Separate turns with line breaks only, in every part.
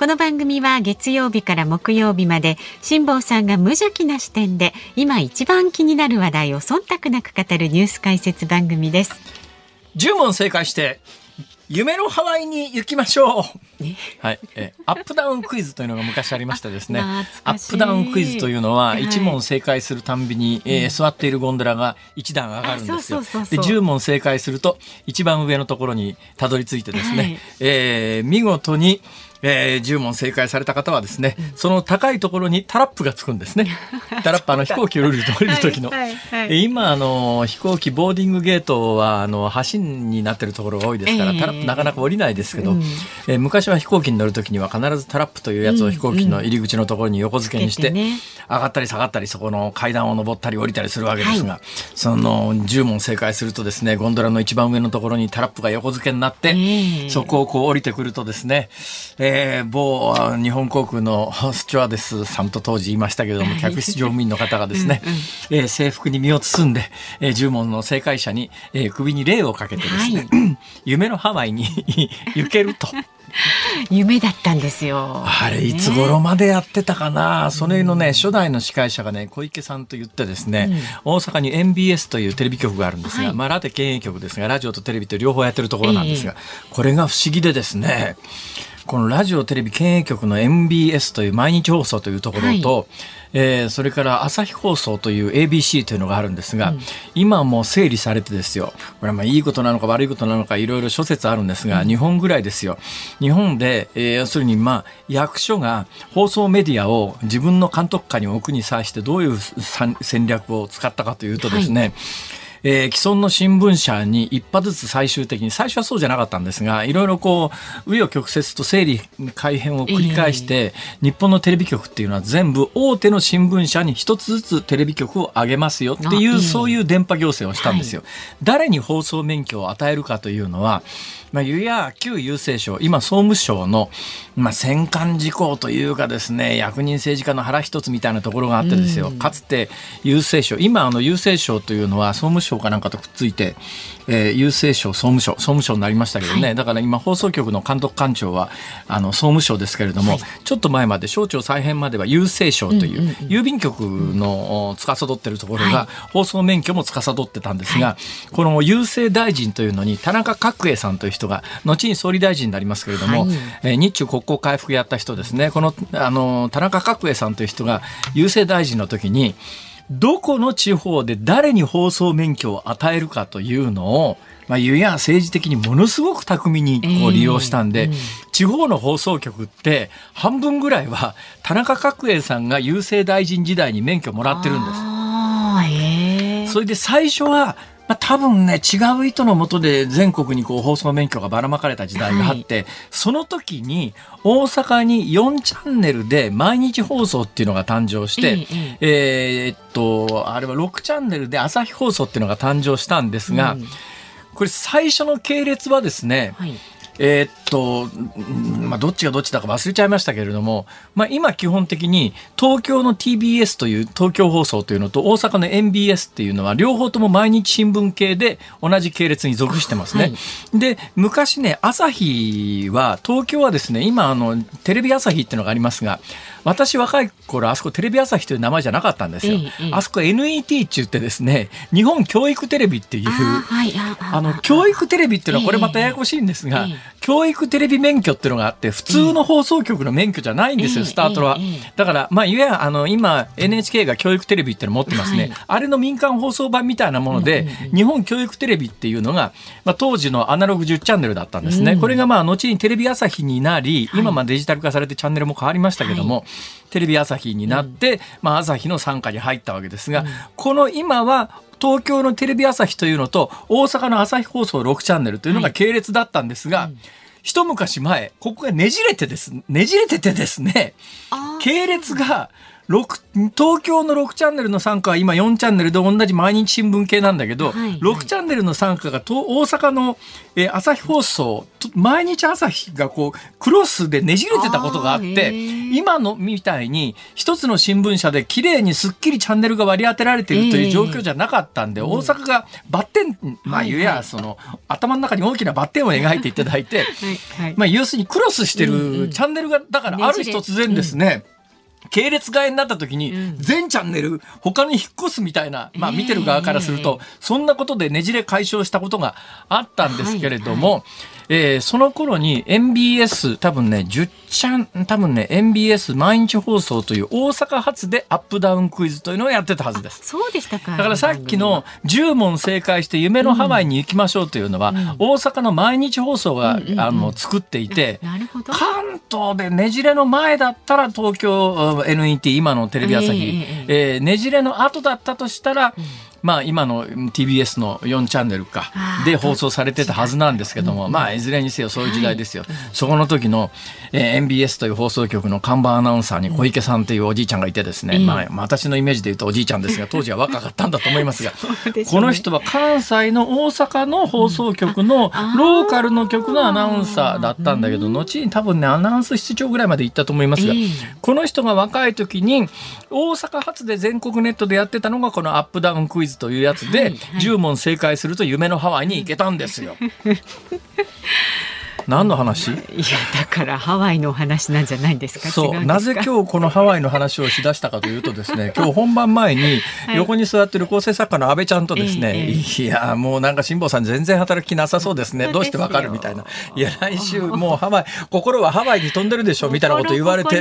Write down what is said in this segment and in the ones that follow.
この番組は月曜日から木曜日まで辛坊さんが無邪気な視点で今一番気になる話題を忖度なく語るニュース解説番組です。
10問正解して夢のハワイに行きましょう。はい、えアップダウンクイズというのが昔ありましたですね。アップダウンクイズというのは一問正解するたんびに、えー、座っているゴンドラが一段上がるんですよ。で10問正解すると一番上のところにたどり着いてですね、はい、えー、見事にえー、10問正解された方はですね、うん、その高いところにタラップがつくんですね。タラップあの飛行機を降りる降りる時の。はいはいはい、今あの飛行機ボーディングゲートはあの橋になってるところが多いですから、えー、タラップなかなか降りないですけど、うん、えー、昔は飛行機に乗る時には必ずタラップというやつを飛行機の入り口のところに横付けにして、ね、上がったり下がったりそこの階段を上ったり降りたりするわけですが、はい、その10問正解するとですねゴンドラの一番上のところにタラップが横付けになって、えー、そこをこう降りてくるとですね、えー、某日本航空のスチュワーデスさんと当時言いましたけれども、客室乗務員の方がですね、うんうん、えー、制服に身を包んで、えー、10問の正解者に、えー、首に礼をかけてですね、はい、夢のハワイに 行けると。
夢だったんですよ。
あれ、いつ頃までやってたかな、それのね、初代の司会者がね、小池さんと言ってですね、うん、大阪に MBS というテレビ局があるんですが、はい、まあ、ラテ経営局ですが、ラジオとテレビと両方やってるところなんですが、えー、これが不思議でですね、このラジオテレビ県営局の MBS という毎日放送というところと、はい、えー、それから朝日放送という ABC というのがあるんですが、うん、今はもう整理されてですよ。これはまあいいことなのか悪いことなのかいろいろ諸説あるんですが、うん、日本ぐらいですよ。日本で、えー、要するにまあ役所が放送メディアを自分の監督下に置くに際してどういう戦略を使ったかというとですね、はいえー、既存の新聞社に一派ずつ最終的に最初はそうじゃなかったんですがいろいろこう紆余曲折と整理改変を繰り返して、えー、日本のテレビ局っていうのは全部大手の新聞社に一つずつテレビ局を上げますよっていう、そういう電波行政をしたんですよ。はい、誰に放送免許を与えるかというのはまあ、ゆや旧郵政省、今総務省の、まあ、戦艦事項というかですね、役人政治家の腹一つみたいなところがあってですよ、かつて郵政省、今あの郵政省というのは総務省かなんかとくっついて、えー、郵政省、総務省、総務省になりましたけどね、はい、だから今放送局の監督官庁はあの総務省ですけれども、はい、ちょっと前まで省庁再編までは郵政省という、郵便局の司ってるところが、放送免許も司ってたんですが、この郵政大臣というのに田中角栄さんという人が後に総理大臣になりますけれども、はい、えー、日中国交回復やった人ですね。このあの田中角栄さんという人が郵政大臣の時にどこの地方で誰に放送免許を与えるかというのをまあ、ゆや政治的にものすごく巧みにこう利用したんで、えーうん、地方の放送局って半分ぐらいは田中角栄さんが郵政大臣時代に免許もらってるんです。えー、それで最初はまあ、多分ね、違う意図のもとで全国にこう放送免許がばらまかれた時代があって、はい、その時に大阪に4チャンネルで毎日放送っていうのが誕生して、ええー、っと、あれは6チャンネルで朝日放送っていうのが誕生したんですが、うん、これ最初の系列はですね、はいえー、っと、まあ、どっちがどっちだか忘れちゃいましたけれども、まあ、今基本的に東京の TBS という東京放送というのと大阪の MBS っていうのは両方とも毎日新聞系で同じ系列に属してますね。はい、で、昔ね、朝日は、東京はですね、今あの、テレビ朝日っていうのがありますが、私若い頃あそこテレビ朝日という名前じゃなかったんですよ。ええ、あそこ NET って言ってですね日本教育テレビっていうあの教育テレビっていうのはこれまたややこしいんですが、え、教育テレビ免許っていうのがあって普通の放送局の免許じゃないんですよ、スタートは。だからまあいわゆるあの今 NHK が教育テレビっていうの持ってますね、はい、あれの民間放送版みたいなもので、日本教育テレビっていうのが、まあ、当時のアナログ10チャンネルだったんですね。うん、これがまあ後にテレビ朝日になり今まあデジタル化されてチャンネルも変わりましたけども、はい。テレビ朝日になって、うん、まあ、朝日の傘下に入ったわけですが、うん、この今は東京のテレビ朝日というのと大阪の朝日放送6チャンネルというのが系列だったんですが、はいうん、一昔前ここがねじれてですねじれててですね系列が東京の6チャンネルの参加は今4チャンネルで同じ毎日新聞系なんだけど、はいはい、6チャンネルの参加が大阪の、えー、朝日放送毎日朝日がこうクロスでねじれてたことがあって今のみたいに一つの新聞社で綺麗にすっきりチャンネルが割り当てられているという状況じゃなかったんで、大阪がバッテンまあ言えやその頭の中に大きなバッテンを描いていただいて、まあ要するにクロスしてるチャンネルがだからある日突然ですね、系列替えになった時に全チャンネル他に引っ越すみたいな、まあ見てる側からすると、そんなことでねじれ解消したことがあったんですけれども、えー、その頃に MBS 多分ね10ちゃん多分ね MBS 毎日放送という大阪発でアップダウンクイズというのをやってたはずです。
そうでしたか。
だからさっきの10問正解して夢のハワイに行きましょうというのは、うん、大阪の毎日放送が、うんうんうん、あの作っていて関東でねじれの前だったら東京 NET 今のテレビ朝日、えー、えー、ねじれの後だったとしたら、うんまあ、今の TBS の4チャンネルかで放送されてたはずなんですけども、まあ、いずれにせよそういう時代ですよ、はい、そこの時の、えー、MBS という放送局の看板アナウンサーに小池さんというおじいちゃんがいてですね、うん、まあ、私のイメージで言うとおじいちゃんですが当時は若かったんだと思いますが ね、この人は関西の大阪の放送局のローカルの局のアナウンサーだったんだけど後に多分ねアナウンス室長ぐらいまで行ったと思いますが、この人が若い時に大阪発で全国ネットでやってたのがこのアップダウンクイズズというやつで、はいはい、10問正解すると夢のハワイに行けたんですよ。何の話？いや
だからハワイの話なんじゃないですか？
そうなぜ今日このハワイの話をしだしたかというとですね 今日本番前に横に座ってる構成作家の安倍ちゃんとですね、はい、いやもうなんか辛坊さん全然働きなさそうですね。どうしてわかるみたいな。いや来週もうハワイ心はハワイに飛んでるでしょみたいなこと言われて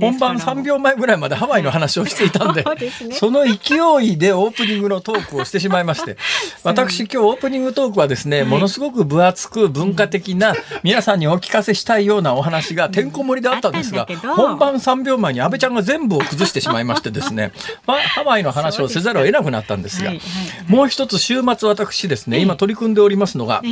本番3秒前ぐらいまでハワイの話をしていたんでその勢いでオープニングのトークをしてしまいまして 私今日オープニングトークはですねものすごく分厚く文化的な皆さんにお聞かせしたいようなお話がてんこ盛りであったんですが、本番3秒前に安倍ちゃんが全部を崩してしまいましてですね、ハワイの話をせざるを得なくなったんですが、もう一つ週末私ですね、今取り組んでおりますのが、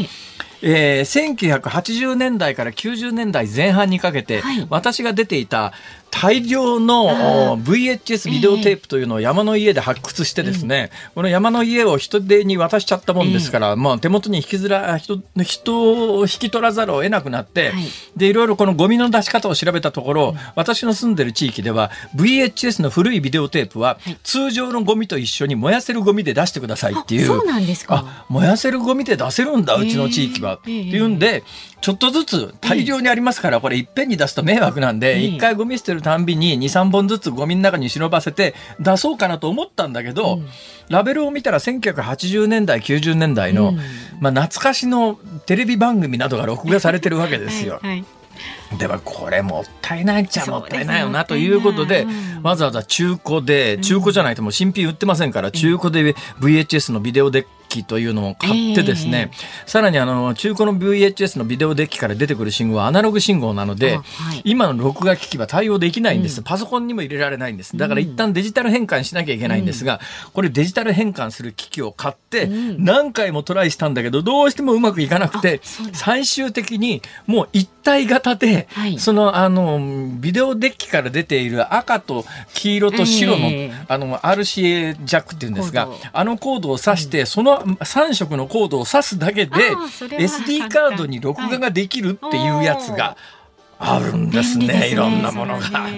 えー、1980年代から90年代前半にかけて、私が出ていた大量の VHS ビデオテープというのを山の家で発掘してですね、えー、この山の家を人手に渡しちゃったもんですから、えー、まあ、手元に引きずら人人を引き取らざるを得なくなって、はい、でいろいろこのゴミの出し方を調べたところ、うん、私の住んでる地域では VHS の古いビデオテープは、通常のゴミと一緒に燃やせるゴミで出してくださいっていう。
そうなんですか。
燃やせるゴミで出せるんだうちの地域は、えー、っていうんでちょっとずつ大量にありますから、これいっぺんに出すと迷惑なんで、一回ゴミ捨てるたんびに2、3本ずつゴミの中に忍ばせて出そうかなと思ったんだけど、ラベルを見たら1980年代、90年代の、まあ懐かしのテレビ番組などが録画されてるわけですよ。はいはい。ではこれもったいないっちゃもったいないよなということで、わざわざ中古で、中古じゃないともう新品売ってませんから、中古で VHS のビデオデッキというのを買ってですね、えー、さらにあの中古の VHS のビデオデッキから出てくる信号はアナログ信号なので、はい、今の録画機器は対応できないんです、うん、パソコンにも入れられないんです。だから一旦デジタル変換しなきゃいけないんですが、うん、これデジタル変換する機器を買って何回もトライしたんだけどどうしてもうまくいかなくて最終的にもう一体型で、はい、そのあのビデオデッキから出ている赤と黄色と白のえー、あの RCA ジャックっていうんですがあのコードを挿して、その3色のコードを挿すだけで SD カードに録画ができるっていうやつがあるんですねいろんなものが。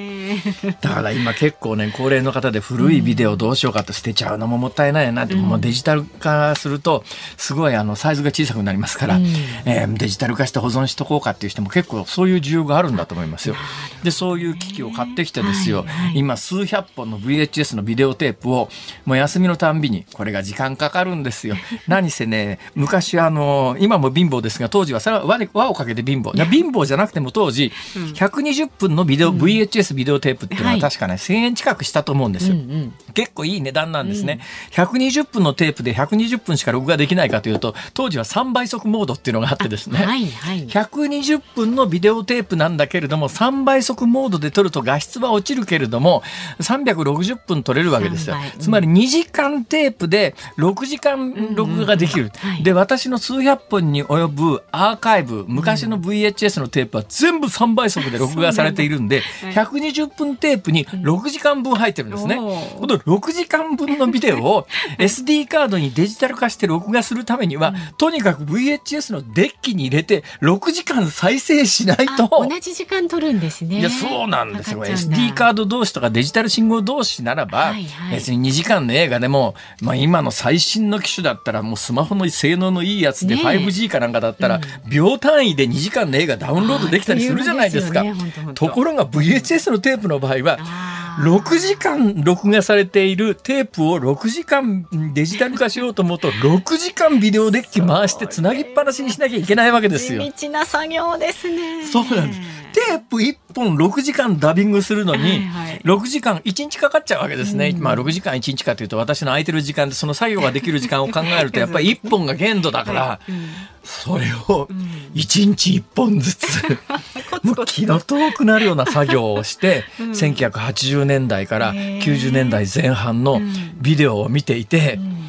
だから今結構ね高齢の方で古いビデオどうしようかって捨てちゃうのももったいないなって、うん、もうデジタル化するとすごいあのサイズが小さくなりますから、うん、えー、デジタル化して保存しとこうかっていう人も結構そういう需要があるんだと思いますよ。でそういう機器を買ってきてですよ、はいはい、今数百本の VHS のビデオテープをもう休みのたんびにこれが時間かかるんですよ。何せね昔あの今も貧乏ですが当時はそれは輪をかけて貧乏。貧乏じゃなくても当時120分のビデオ、うん、VHS ビデオテープっていうのは確かね、はい、1000円近くしたと思うんですよ、うんうん、結構いい値段なんですね、うん、120分のテープで120分しか録画できないかというと当時は3倍速モードっていうのがあってですね、はいはい、120分のビデオテープなんだけれども3倍速モードで撮ると画質は落ちるけれども360分撮れるわけですよ、つまり2時間テープで6時間録画ができる、で私の数百本に及ぶアーカイブ昔の VHS のテープは全部3 3倍速で録画されているんで、
はい。
120分テープに6時間分入ってるんですね。この6時間分のビデオを SD カードにデジタル化して録画するためには、とにかく VHS のデッキに入れて6時間再生しない
あ
と。
同じ時間取るんですね。
いやそうなんですよ。SD カード同士とかデジタル信号同士ならば、
はいはい。
別に2時間の映画でも、まあ、今の最新の機種だったらもうスマホの性能のいいやつで
ねえ。
5G かなんかだったら、秒単位で2時間の映画ダウンロードできたりするじゃないですか。
あっといですよね本当本当
ところが VHS のテープの場合は
あー
6時間録画されているテープを6時間デジタル化しようと思うと6時間ビデオデッキ回してつなぎっぱなしにしなきゃいけないわけですよ。
地道な作業ですね。
そうなんです。テープ1本6時間ダビングするのに、
はいはい。
6時間1日かかっちゃうわけですね。
うん。
まあ6時間1日かというと私の空いてる時間でその作業ができる時間を考えると やっぱり1本が限度だから、
うん。
それを1日1本ずつ、もう気の遠くなるような作業をして、
うん。
1980年代から
へー
90年代前半の
うん。
ビデオを見ていて、
うん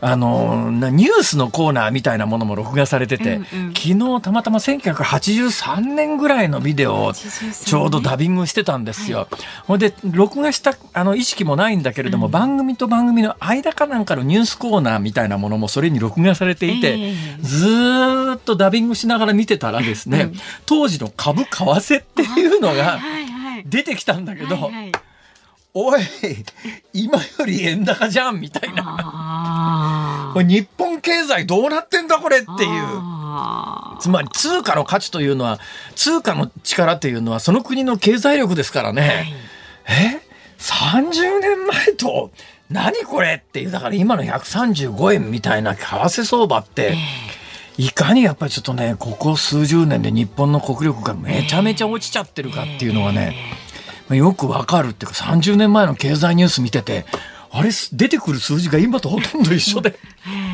あのなニュースのコーナーみたいなものも録画されてて、
うんうん。
昨日たまたま1983年ぐらいのビデオをちょうどダビングしてたんですよ。ほんで録画したあの意識もないんだけれども、
うん。
番組と番組の間かなんかのニュースコーナーみたいなものもそれに録画されていて、
ええ。
ずーっとダビングしながら見てたらですね、
うん。
当時の株為替っていうのが
はいはいはい。
出てきたんだけど、
はいはい
おい今より円高じゃんみたいな。これ日本経済どうなってんだこれっていう。つまり通貨の価値というのは通貨の力っていうのはその国の経済力ですからね。え？30年前と何これっていう。だから今の135円みたいな為替相場っていかにやっぱりちょっとねここ数十年で日本の国力がめちゃめちゃ落ちちゃってるかっていうのがねまあよくわかるっていうか30年前の経済ニュース見ててあれ出てくる数字が今とほとんど一緒で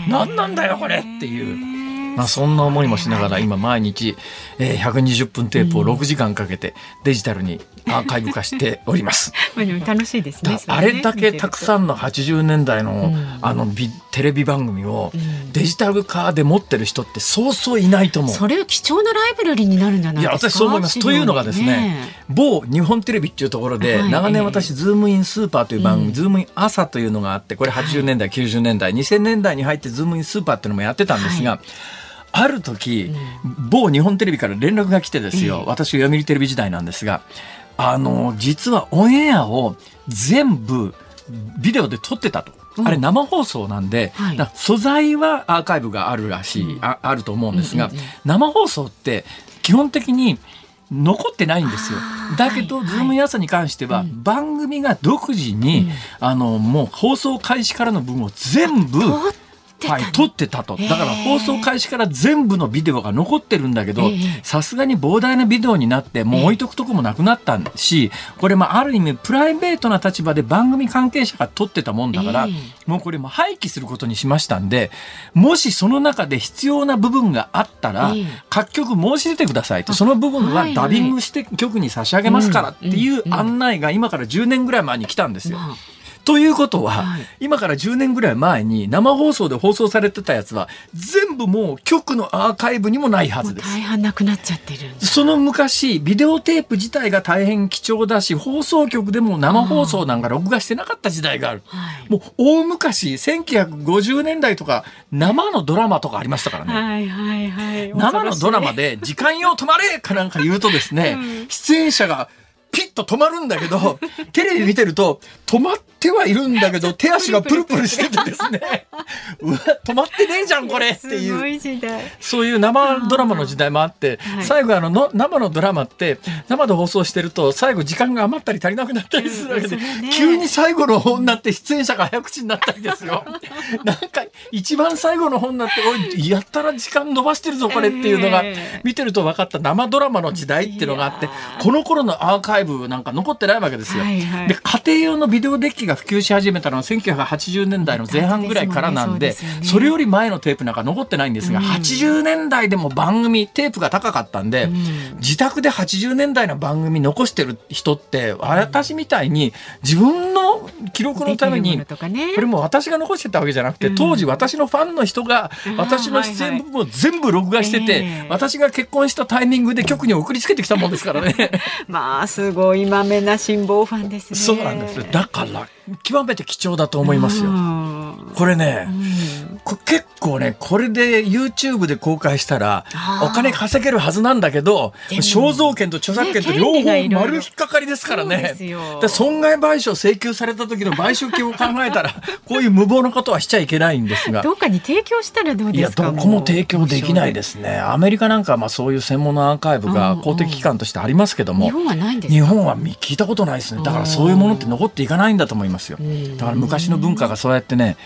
何なんだよこれっていう。まあ、そんな思いもしながら今毎日、えー、120分テープを6時間かけてデジタルにアーカイブ化しております。
楽しいですね
あれだけたくさんの80年代の,、
ん。
あのビテレビ番組を
ん。
デジタル化で持ってる人ってそうそういないと思う。
それは貴重なライブラリーになるんじゃない
いや
ですか？
私そう思います。というのがですね、某日本テレビっていうところで、
はい。
長年私、ズームインスーパーという番組、ズームイン朝というのがあって、これ80年代、90年代、2000年代に入ってズームインスーパーっていうのもやってたんですが、ある時、某日本テレビから連絡が来てですよ、私読売テレビ時代なんですが、あの、実はオンエアを全部ビデオで撮ってたと。
うん。
あれ生放送なんで、
はい。
素材はアーカイブがあるらしい、ああると思うんですが、生放送って基本的に残ってないんですよ。だけど、
はい
ズームイン朝に関しては、番組が独自に、あの、もう放送開始からの分を全部、
撮ってたの？
はい、撮ってたと。だから放送開始から全部のビデオが残ってるんだけど
ええ、
さすがに膨大なビデオになって、もう置いとくとこもなくなったし、これまあある意味プライベートな立場で番組関係者が撮ってたもんだから
ええ、
もうこれも廃棄することにしましたんで、もしその中で必要な部分があったら
ええ、
各局申し出てくださいと。その部分はダビングして局に差し上げますからっていう案内が今から10年ぐらい前に来たんですよ。
まあ
ということは、
はい
今から10年ぐらい前に生放送で放送されてたやつは全部もう局のアーカイブにもないはずです。
大半なくなっちゃってる。
その昔、ビデオテープ自体が大変貴重だし、放送局でも生放送なんか録画してなかった時代がある。
はい。
もう大昔、1950年代とか生のドラマとかありましたからね。
はいはいはい。
生のドラマで時間よ止まれかなんか言うとですね、
うん
出演者がピッと止まるんだけど、テレビ見てると止まってはいるんだけど、手足がプルプルしててですね、うわ、止まってねえじゃんこれ。っていう。そういう生ドラマの時代もあって、
はい。
最後あのの生のドラマって生で放送してると最後時間が余ったり足りなくなったりするわけで、急に最後の方になって出演者が早口になったりですよ。なんか一番最後の方になって、おい、やったら時間伸ばしてるぞこれっていうのが
ええ。
見てると分かった生ドラマの時代っていうのがあってこの頃のアーカイブなんか残ってないわけですよ。
はいはい。
で家庭用のビデオデッキがが普及し始めたのは1980年代の前半ぐらいからなんで、それより前のテープなんか残ってないんですが、うん、80年代でも番組テープが高かったんで、うん、自宅で80年代の番組残してる人って私みたいに自分の記録のために、これも私が残してたわけじゃなくて、当時私のファンの人が私の出演部分を全部録画してて、私が結婚したタイミングで局に送りつけてきたもんですからね。
まあすごいまめな辛抱ファンですね。
そうなんです。だから極めて貴重だと思いますよ。これね、結構ねこれで YouTube で公開したらお金稼げるはずなんだけど肖像権と著作権と両方丸引っかかりですからね。で損害賠償請求された時の賠償金を考えたら こういう無謀なことはしちゃいけないんですが。
どっかに提供したらどうです
か？いやどこも提供できないですね。アメリカなんかはまあそういう専門のアーカイブが公的機関としてありますけども、
日本はないんです
日本は聞いたことないですね。だからそういうものって残っていかないんだと思いますよ。だから昔の文化がそうやってね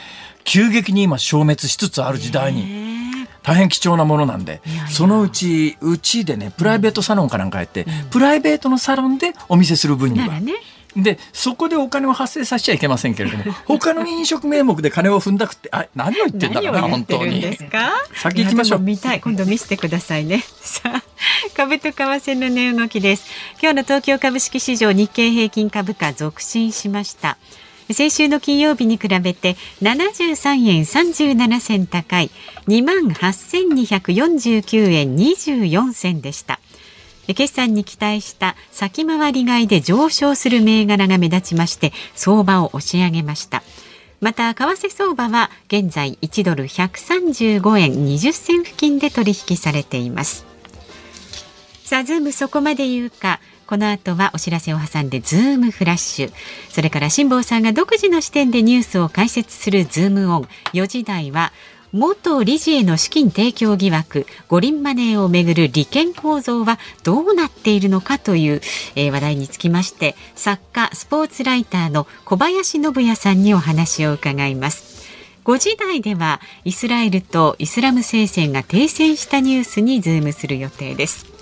急激に今消滅しつつある時代に。大変貴重なものなんでそのうちうちでねプライベートサロンかなんかやって、うん、プライベートのサロンでお見せする分には。ね、でそこでお金を発生させちゃいけませんけれども 他の飲食名目で金を踏んだくってあ何を言ってんだろうな本当に。先行きましょう。
見たい今度見せてくださいね。さあ株と為替の値動きです。今日の東京株式市場日経平均株価続伸しました。先週の金曜日に比べて73円37銭高い。2万8249円24銭でした決算に期待した先回り買いで上昇する銘柄が目立ちまして相場を押し上げました。また為替相場は現在1ドル135円20銭付近で取引されています。さあズームそこまで言うか。この後はお知らせを挟んでズームフラッシュ。それから辛坊さんが独自の視点でニュースを解説するズームオン。4時台は元理事への資金提供疑惑五輪マネーをめぐる利権構造はどうなっているのかという、えー、話題につきまして作家スポーツライターの小林信也さんにお話を伺います5時台ではイスラエルとイスラム聖戦が停戦したニュースにズームする予定です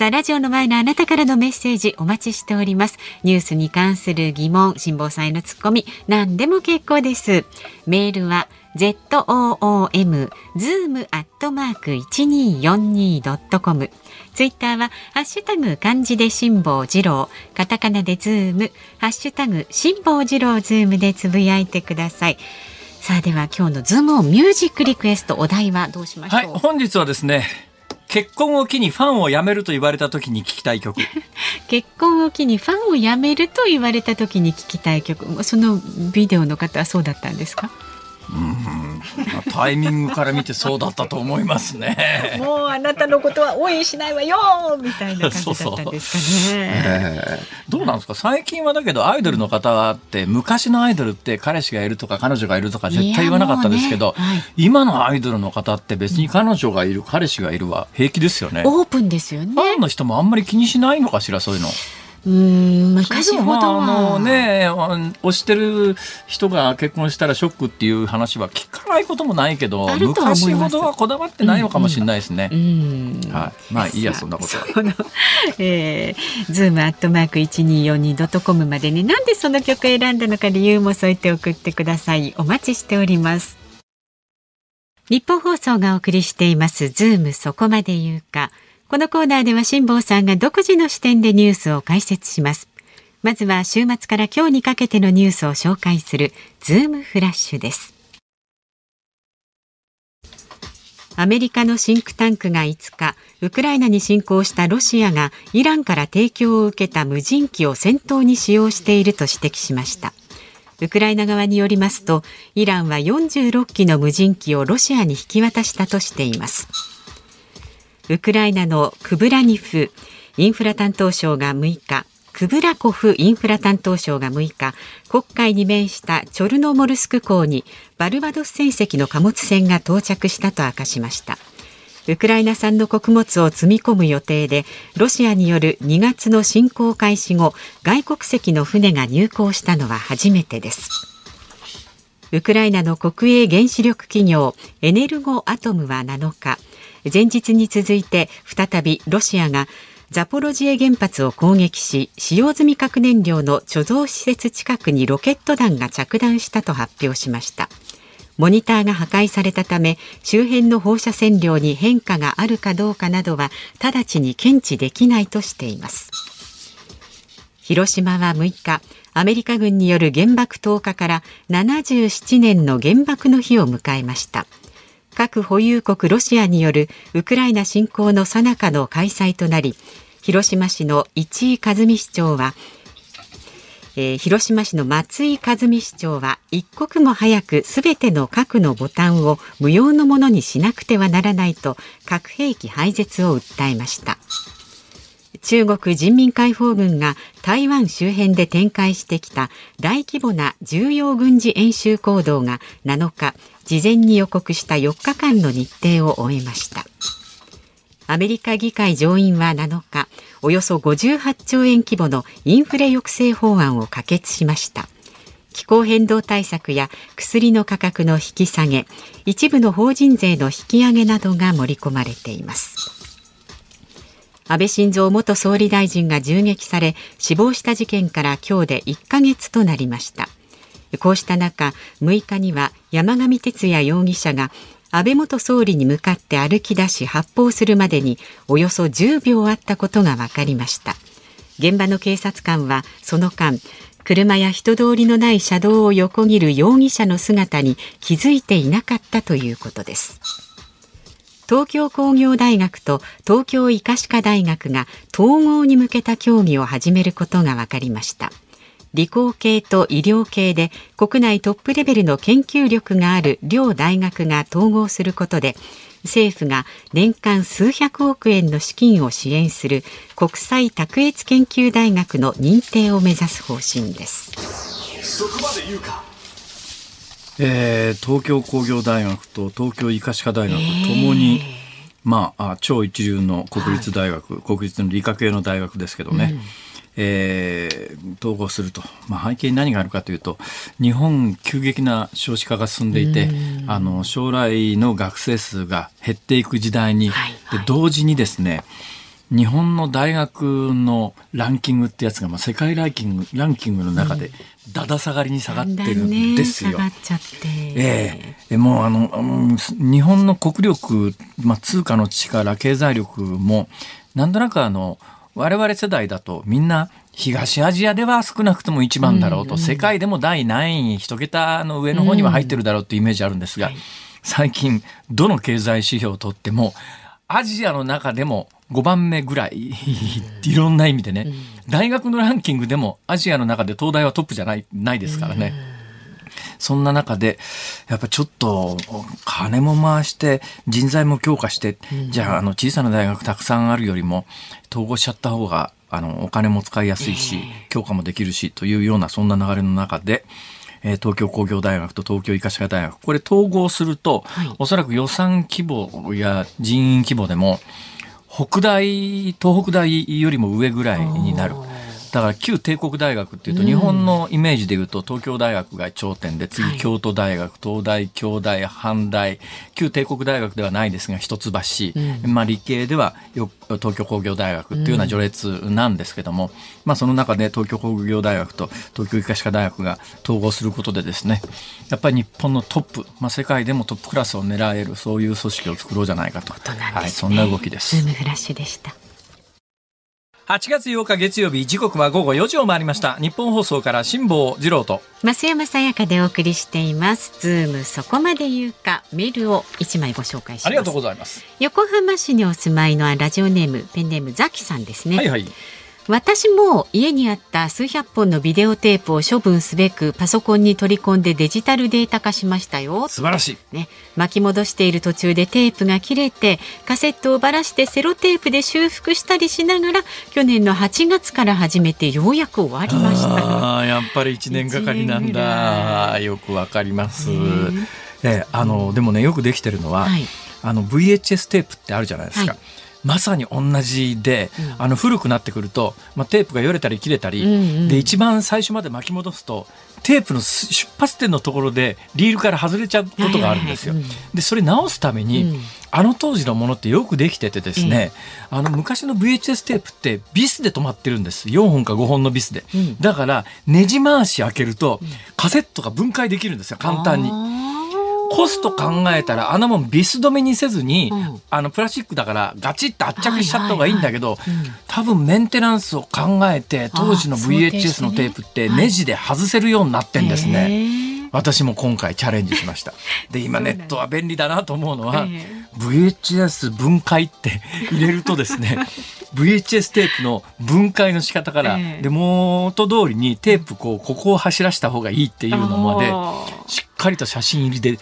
さあ、ラジオの前のあなたからのメッセージお待ちしております。ニュースに関する疑問、辛坊さんへのツッコミ、何でも結構です。メールは zoom zoom アットマーク一二四二ドットコム。ツイッターはハッシュタグ漢字で辛坊治郎、カタカナでズーム、ハッシュタグ辛坊治郎ズームでつぶやいてください。さあでは今日のズームオンミュージックリクエストお題はどうしましょう？
はい、本日はですね。結婚を機にファンを辞めると言われた時に聞きたい曲
結婚を機にファンを辞めると言われた時に聞きたい曲そのビデオの方はそうだったんですか？
うんタイミングから見てそうだったと思いますね。
もうあなたのことは応援しないわよみたいな感じだったんですかね。
えー、どうなんですか？最近はだけどアイドルの方って昔のアイドルって彼氏がいるとか彼女がいるとか絶対言わなかったですけど、ねはい、今のアイドルの方って別に彼女がいる、彼氏がいるは平気ですよね。
オープンですよね。フ
ァンの人もあんまり気にしないのかしらそういうの。
うん昔ほどは、
あのね推してる人が結婚したらショックっていう話は聞かないこともないけど昔ほどはこだわってないのかもしれないですね。うんはい、まあいいやそんなことは。の、
えー、ズームアットマーク一二四二ドットコムまでねなんでその曲選んだのか理由も添えて送ってくださいお待ちしております。ニッポン放送がお送りしていますズームそこまで言うか。このコーナーでは辛坊さんが独自の視点でニュースを解説します。まずは週末から今日にかけてのニュースを紹介するズームフラッシュです。アメリカのシンクタンクが5日、ウクライナに侵攻したロシアがイランから提供を受けた無人機を戦闘に使用していると指摘しました。ウクライナ側によりますと、イランは46機の無人機をロシアに引き渡したとしています。ウクライナのクブラニフ。インフラ担当相が6日。クブラコフ。インフラ担当相が6日。黒海に面したチョルノモルスク港にバルバドス船籍の貨物船が到着したと明かしました。ウクライナ産の穀物を積み込む予定でロシアによる2月の侵攻開始後外国籍の船が入港したのは初めてです。ウクライナの国営原子力企業エネルゴアトムは7日。前日に続いて再びロシアがザポロジエ原発を攻撃し使用済み核燃料の貯蔵施設近くにロケット弾が着弾したと発表しました。モニターが破壊されたため周辺の放射線量に変化があるかどうかなどは直ちに検知できないとしています。広島は6日アメリカ軍による原爆投下から77年の原爆の日を迎えました。核保有国ロシアによるウクライナ侵攻の最中の開催となり広島市の市井和美市長はえー、広島市の松井和美市長は一刻も早くすべての核のボタンを無用のものにしなくてはならないと核兵器廃絶を訴えました。中国人民解放軍が台湾周辺で展開してきた大規模な重要軍事演習行動が7日事前に予告した4日間の日程を終えました。アメリカ議会上院は7日およそ58兆円規模のインフレ抑制法案を可決しました。気候変動対策や薬の価格の引き下げ一部の法人税の引き上げなどが盛り込まれています。安倍晋三元総理大臣が銃撃され死亡した事件から今日で1ヶ月となりました。こうした中6日には山上徹也容疑者が安倍元総理に向かって歩き出し発砲するまでにおよそ10秒あったことが分かりました。現場の警察官はその間車や人通りのない車道を横切る容疑者の姿に気づいていなかったということです。東京工業大学と東京医科歯科大学が統合に向けた協議を始めることが分かりました。理工系と医療系で国内トップレベルの研究力がある両大学が統合することで政府が年間数百億円の資金を支援する国際卓越研究大学の認定を目指す方針です。そこまで言うか。
えー、東京工業大学と東京医科歯科大学ともに、まあ、超一流の国立大学、はい、国立の理科系の大学ですけどね、うん、えー、統合すると、まあ、背景に何があるかというと日本急激な少子化が進んでいて、あの将来の学生数が減っていく時代に、はいはい、で同時にですね日本の大学のランキングってやつが、まあ、世界ランキングランキングの中でだだ下がりに下がってるんですよ。ええ。もうあの日本の国力、まあ、通貨の力経済力もなんとなくあの我々世代だとみんな東アジアでは少なくとも一番だろうと、うん。うん、世界でも第何位一桁の上の方には入ってるだろうっていうイメージあるんですが、うん。はい、最近どの経済指標をとってもアジアの中でも5番目ぐらいいろんな意味でね、大学のランキングでもアジアの中で東大はトップじゃないないですからね。そんな中で、やっぱちょっと金も回して人材も強化して、じゃああの小さな大学たくさんあるよりも統合しちゃった方があのお金も使いやすいし、強化もできるしというようなそんな流れの中で、え東京工業大学と東京医科歯科大学これ統合すると、はい、おそらく予算規模や人員規模でも北大東北大よりも上ぐらいになる。だから旧帝国大学っていうと、日本のイメージでいうと東京大学が頂点で次京都大学、東大京大阪大。旧帝国大学ではないですが一橋、まあ、理系では東京工業大学っていうような序列なんですけども、まあ、その中で東京工業大学と東京医科歯科大学が統合することでですねやっぱり日本のトップ、まあ、世界でもトップクラスを狙えるそういう組織を作ろうじゃないかと、はい、そんな動きです。
ズームフラッシュでした
8月8日月曜日時刻は午後4時を回りました。ニッポン放送から辛坊治郎と。
増山さやかでお送りしています。ズームそこまで言うか。メールを一枚ご紹介します。あ
りがとうございます。
横浜市にお住まいのラジオネームペンネームザキさんですね。
はいはい
私も家にあった数百本のビデオテープを処分すべくパソコンに取り込んでデジタルデータ化しましたよ。
素晴らし
い。ね、巻き戻している途中でテープが切れてカセットをばらしてセロテープで修復したりしながら去年の8月から始めてようやく終わりました。
あやっぱり1年がかりなんだ。よくわかります。えあのでもねよくできてるのは、はい、あの VHS テープってあるじゃないですか。はいまさに同じで、うん、あの古くなってくると、まあ、テープがよれたり切れたり、うんうん、で一番最初まで巻き戻すとテープの出発点のところでリールから外れちゃうことがあるんですよ。でそれ直すために、うん、あの当時のものってよくできててですね、あの昔の VHS テープってビスで止まってるんです。4本か5本のビスで、だからねじ回し開けると、カセットが分解できるんですよ。簡単に。コスト考えたらあのもんビス止めにせずに、うん、あのプラスチックだからガチッと圧着しちゃった方がいいんだけど、多分メンテナンスを考えて当時の VHS のテープってネジで外せるようになってんですね。私も今回チャレンジしました。で今ネットは便利だなと思うのは、VHS 分解って 入れるとですね VHS テープの分解の仕方から、で元通りにテープこうここを走らせた方がいいっていうのまでしっかりと写真入りで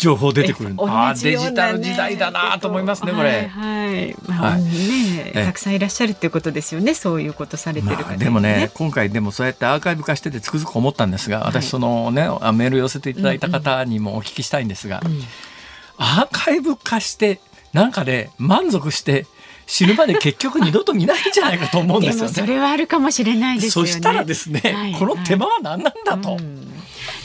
情報出てくる、あデジタル時代だなと思いますねこれ。
はい、まあ、ねたくさんいらっしゃるっていうことですよねそういうことされてる方、ね。まあ、
でもね今回でもそうやってアーカイブ化しててつくづく思ったんですが私そのね、はい、メール寄せていただいた方にもお聞きしたいんですが、うんうん、アーカイブ化してなんかで、ね、満足して死ぬまで結局二度と見ないんじゃないかと思うんですよね。
それはあるかもしれないですよ
ね。そしたらですね、はい、この手間は何なんだと。うん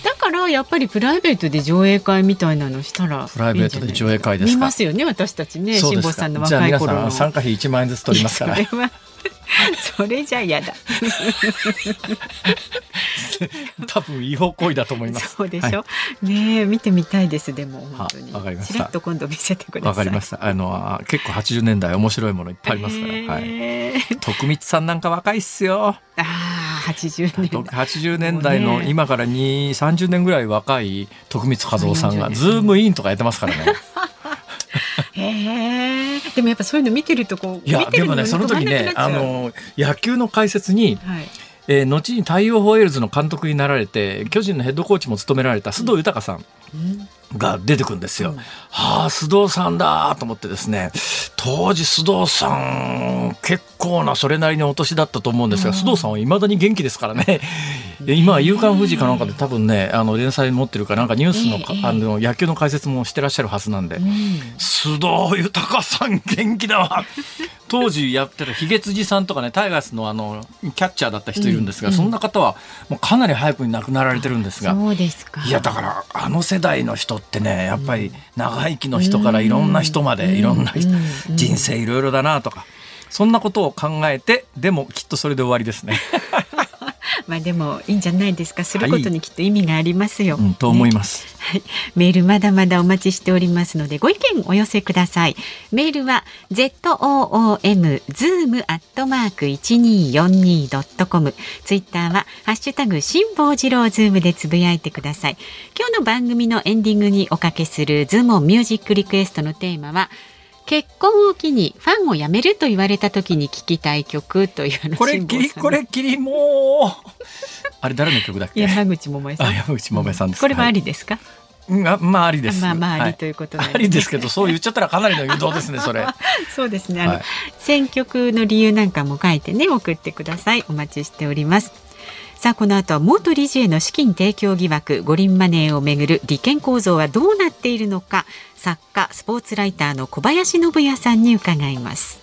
だからやっぱりプライベートで上映会みたいなのしたら
プライベートで上映会です
見ますよね私たちね辛坊さんの若い頃
参加費1万円ずつ取りますから
それじゃ嫌だ。
多分違法行為だと思います。
そうでしょ、はい、ね見てみたいですでも本当に。わかりました。と今度見せてください。
わかりました。あの結構80年代面白いものいっぱいありますから、え。ー、はい。徳光さんなんか若いっすよ。
ああ80年代。
80年代の今から2 30年ぐらい若い徳光和夫さんがズームインとかやってますからね。
へえ。でもやっぱそういうの見てるとこ
ういやでもねその時ねあの野球の解説に、はい、えー、後に太陽ホエールズの監督になられて巨人のヘッドコーチも務められた須藤豊さん。うんが出てくるんですよ。うん、はあ須藤さんだと思ってですね。当時須藤さん結構なそれなりにお年だったと思うんですが、うん、須藤さんはいまだに元気ですからね。今は「夕刊富士」かなんかで多分ねあの連載持ってるかなんかニュースの,、あの野球の解説もしてらっしゃるはずなんで、うん、須藤豊さん元気だわ。当時やってたヒゲ辻さんとかねタイガースのあのキャッチャーだった人いるんですが、うん、そんな方はもうかなり早くに亡くなられてるんですが。
そうですか。
いやだからあの世代の人ってねやっぱり長生きの人からいろんな人までいろんな人生いろいろだなとかそんなことを考えてでもきっとそれで終わりですね。
まあでもいいんじゃないですか。することにきっと意味がありますよ、
はい。うん、と思います、
ね、はい、メールまだまだお待ちしておりますのでご意見お寄せください。メールは z o o m zoom アットマーク一二四二ドットコム。ツイッターはハッシュタグ辛坊治郎ズームでつぶやいてください。今日の番組のエンディングにおかけするズームミュージックリクエストのテーマは結婚を機にファンを辞めると言われた時に聞きたい曲という
これきりこれきりもうあれ誰の曲だっけ？
山口百恵さん
山口百恵さんです、
これはありですか、
うん、あまあありです。
まあまあありということ、
ねはい、ありですけど、そう言っちゃったらかなりの誘導ですね、それ。
そうですね。あの、はい、選曲の理由なんかも書いてね、送ってください。お待ちしております。さあこの後は元理事への資金提供疑惑五輪マネーをめぐる利権構造はどうなっているのか作家スポーツライターの小林信也さんに伺います。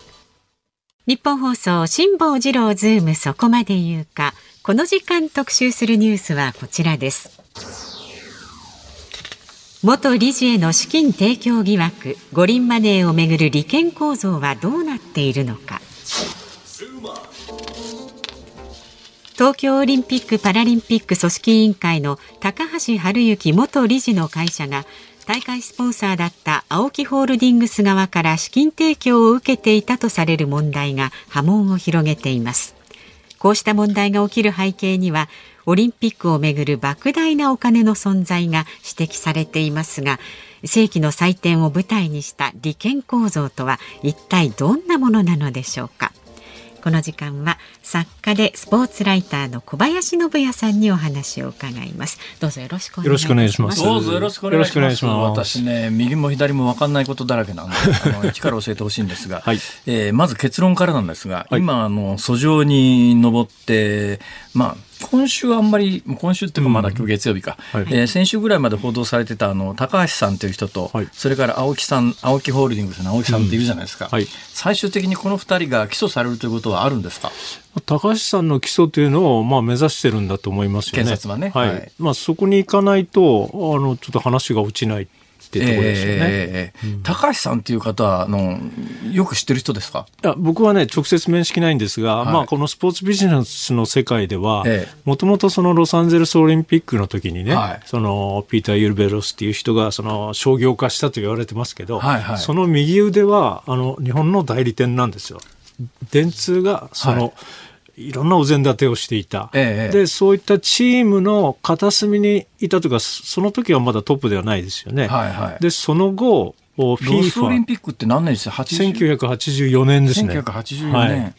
日本放送辛坊治郎ズームそこまで言うか。この時間特集するニュースはこちらです。元理事への資金提供疑惑五輪マネーをめぐる利権構造はどうなっているのか。東京オリンピック・パラリンピック組織委員会の高橋治之元理事の会社が大会スポンサーだった青木ホールディングス側から資金提供を受けていたとされる問題が波紋を広げています。こうした問題が起きる背景にはオリンピックをめぐる莫大なお金の存在が指摘されていますが世紀の祭典を舞台にした利権構造とは一体どんなものなのでしょうか。この時間は作家でスポーツライターの小林信也さんにお話を伺います。どうぞよろしくお願いします。
どうぞよろしくお願いします。私ね右も左も分かんないことだらけなんであの一から教えてほしいんですが、はい、えー、まず結論からなんですが、はい、今あの訴状に上ってまあ今週はあんまり、今週っていうかまだ今日月曜日か、
うん。はい。
えー先週ぐらいまで報道されてたあの高橋さんという人と、
はい。
それから青木さん、青木ホールディングスの青木さんっているじゃないですか、
はい。
最終的にこの二人が起訴されるということはあるんですか？
高橋さんの起訴というのを、まあ、目指してるんだと思いますよね。
検察はね。
はい。
はい。
まあ、そこに行かないと、あの、ちょっと話が落ちないっていうところですよね。
えーえーえー高橋さんっていう方はあのよく知ってる人ですか？
いや僕はね、直接面識ないんですが、
はい。
まあ、このスポーツビジネスの世界では
ええ、
もともとそのロサンゼルスオリンピックの時にね、
はい。
そのピーター・ユルベロスっていう人がその商業化したと言われてますけど、
はいはい。
その右腕はあの日本の代理店なんですよ。電通がその、、
はい
ろんなお膳立てをしていた、
ええ
でそういったチームの片隅にいたというかその時はまだトップではないですよね。
はいはい。
でその後
ロスオリンピックって何年でした？80
1984年ですね。
1984年、
はい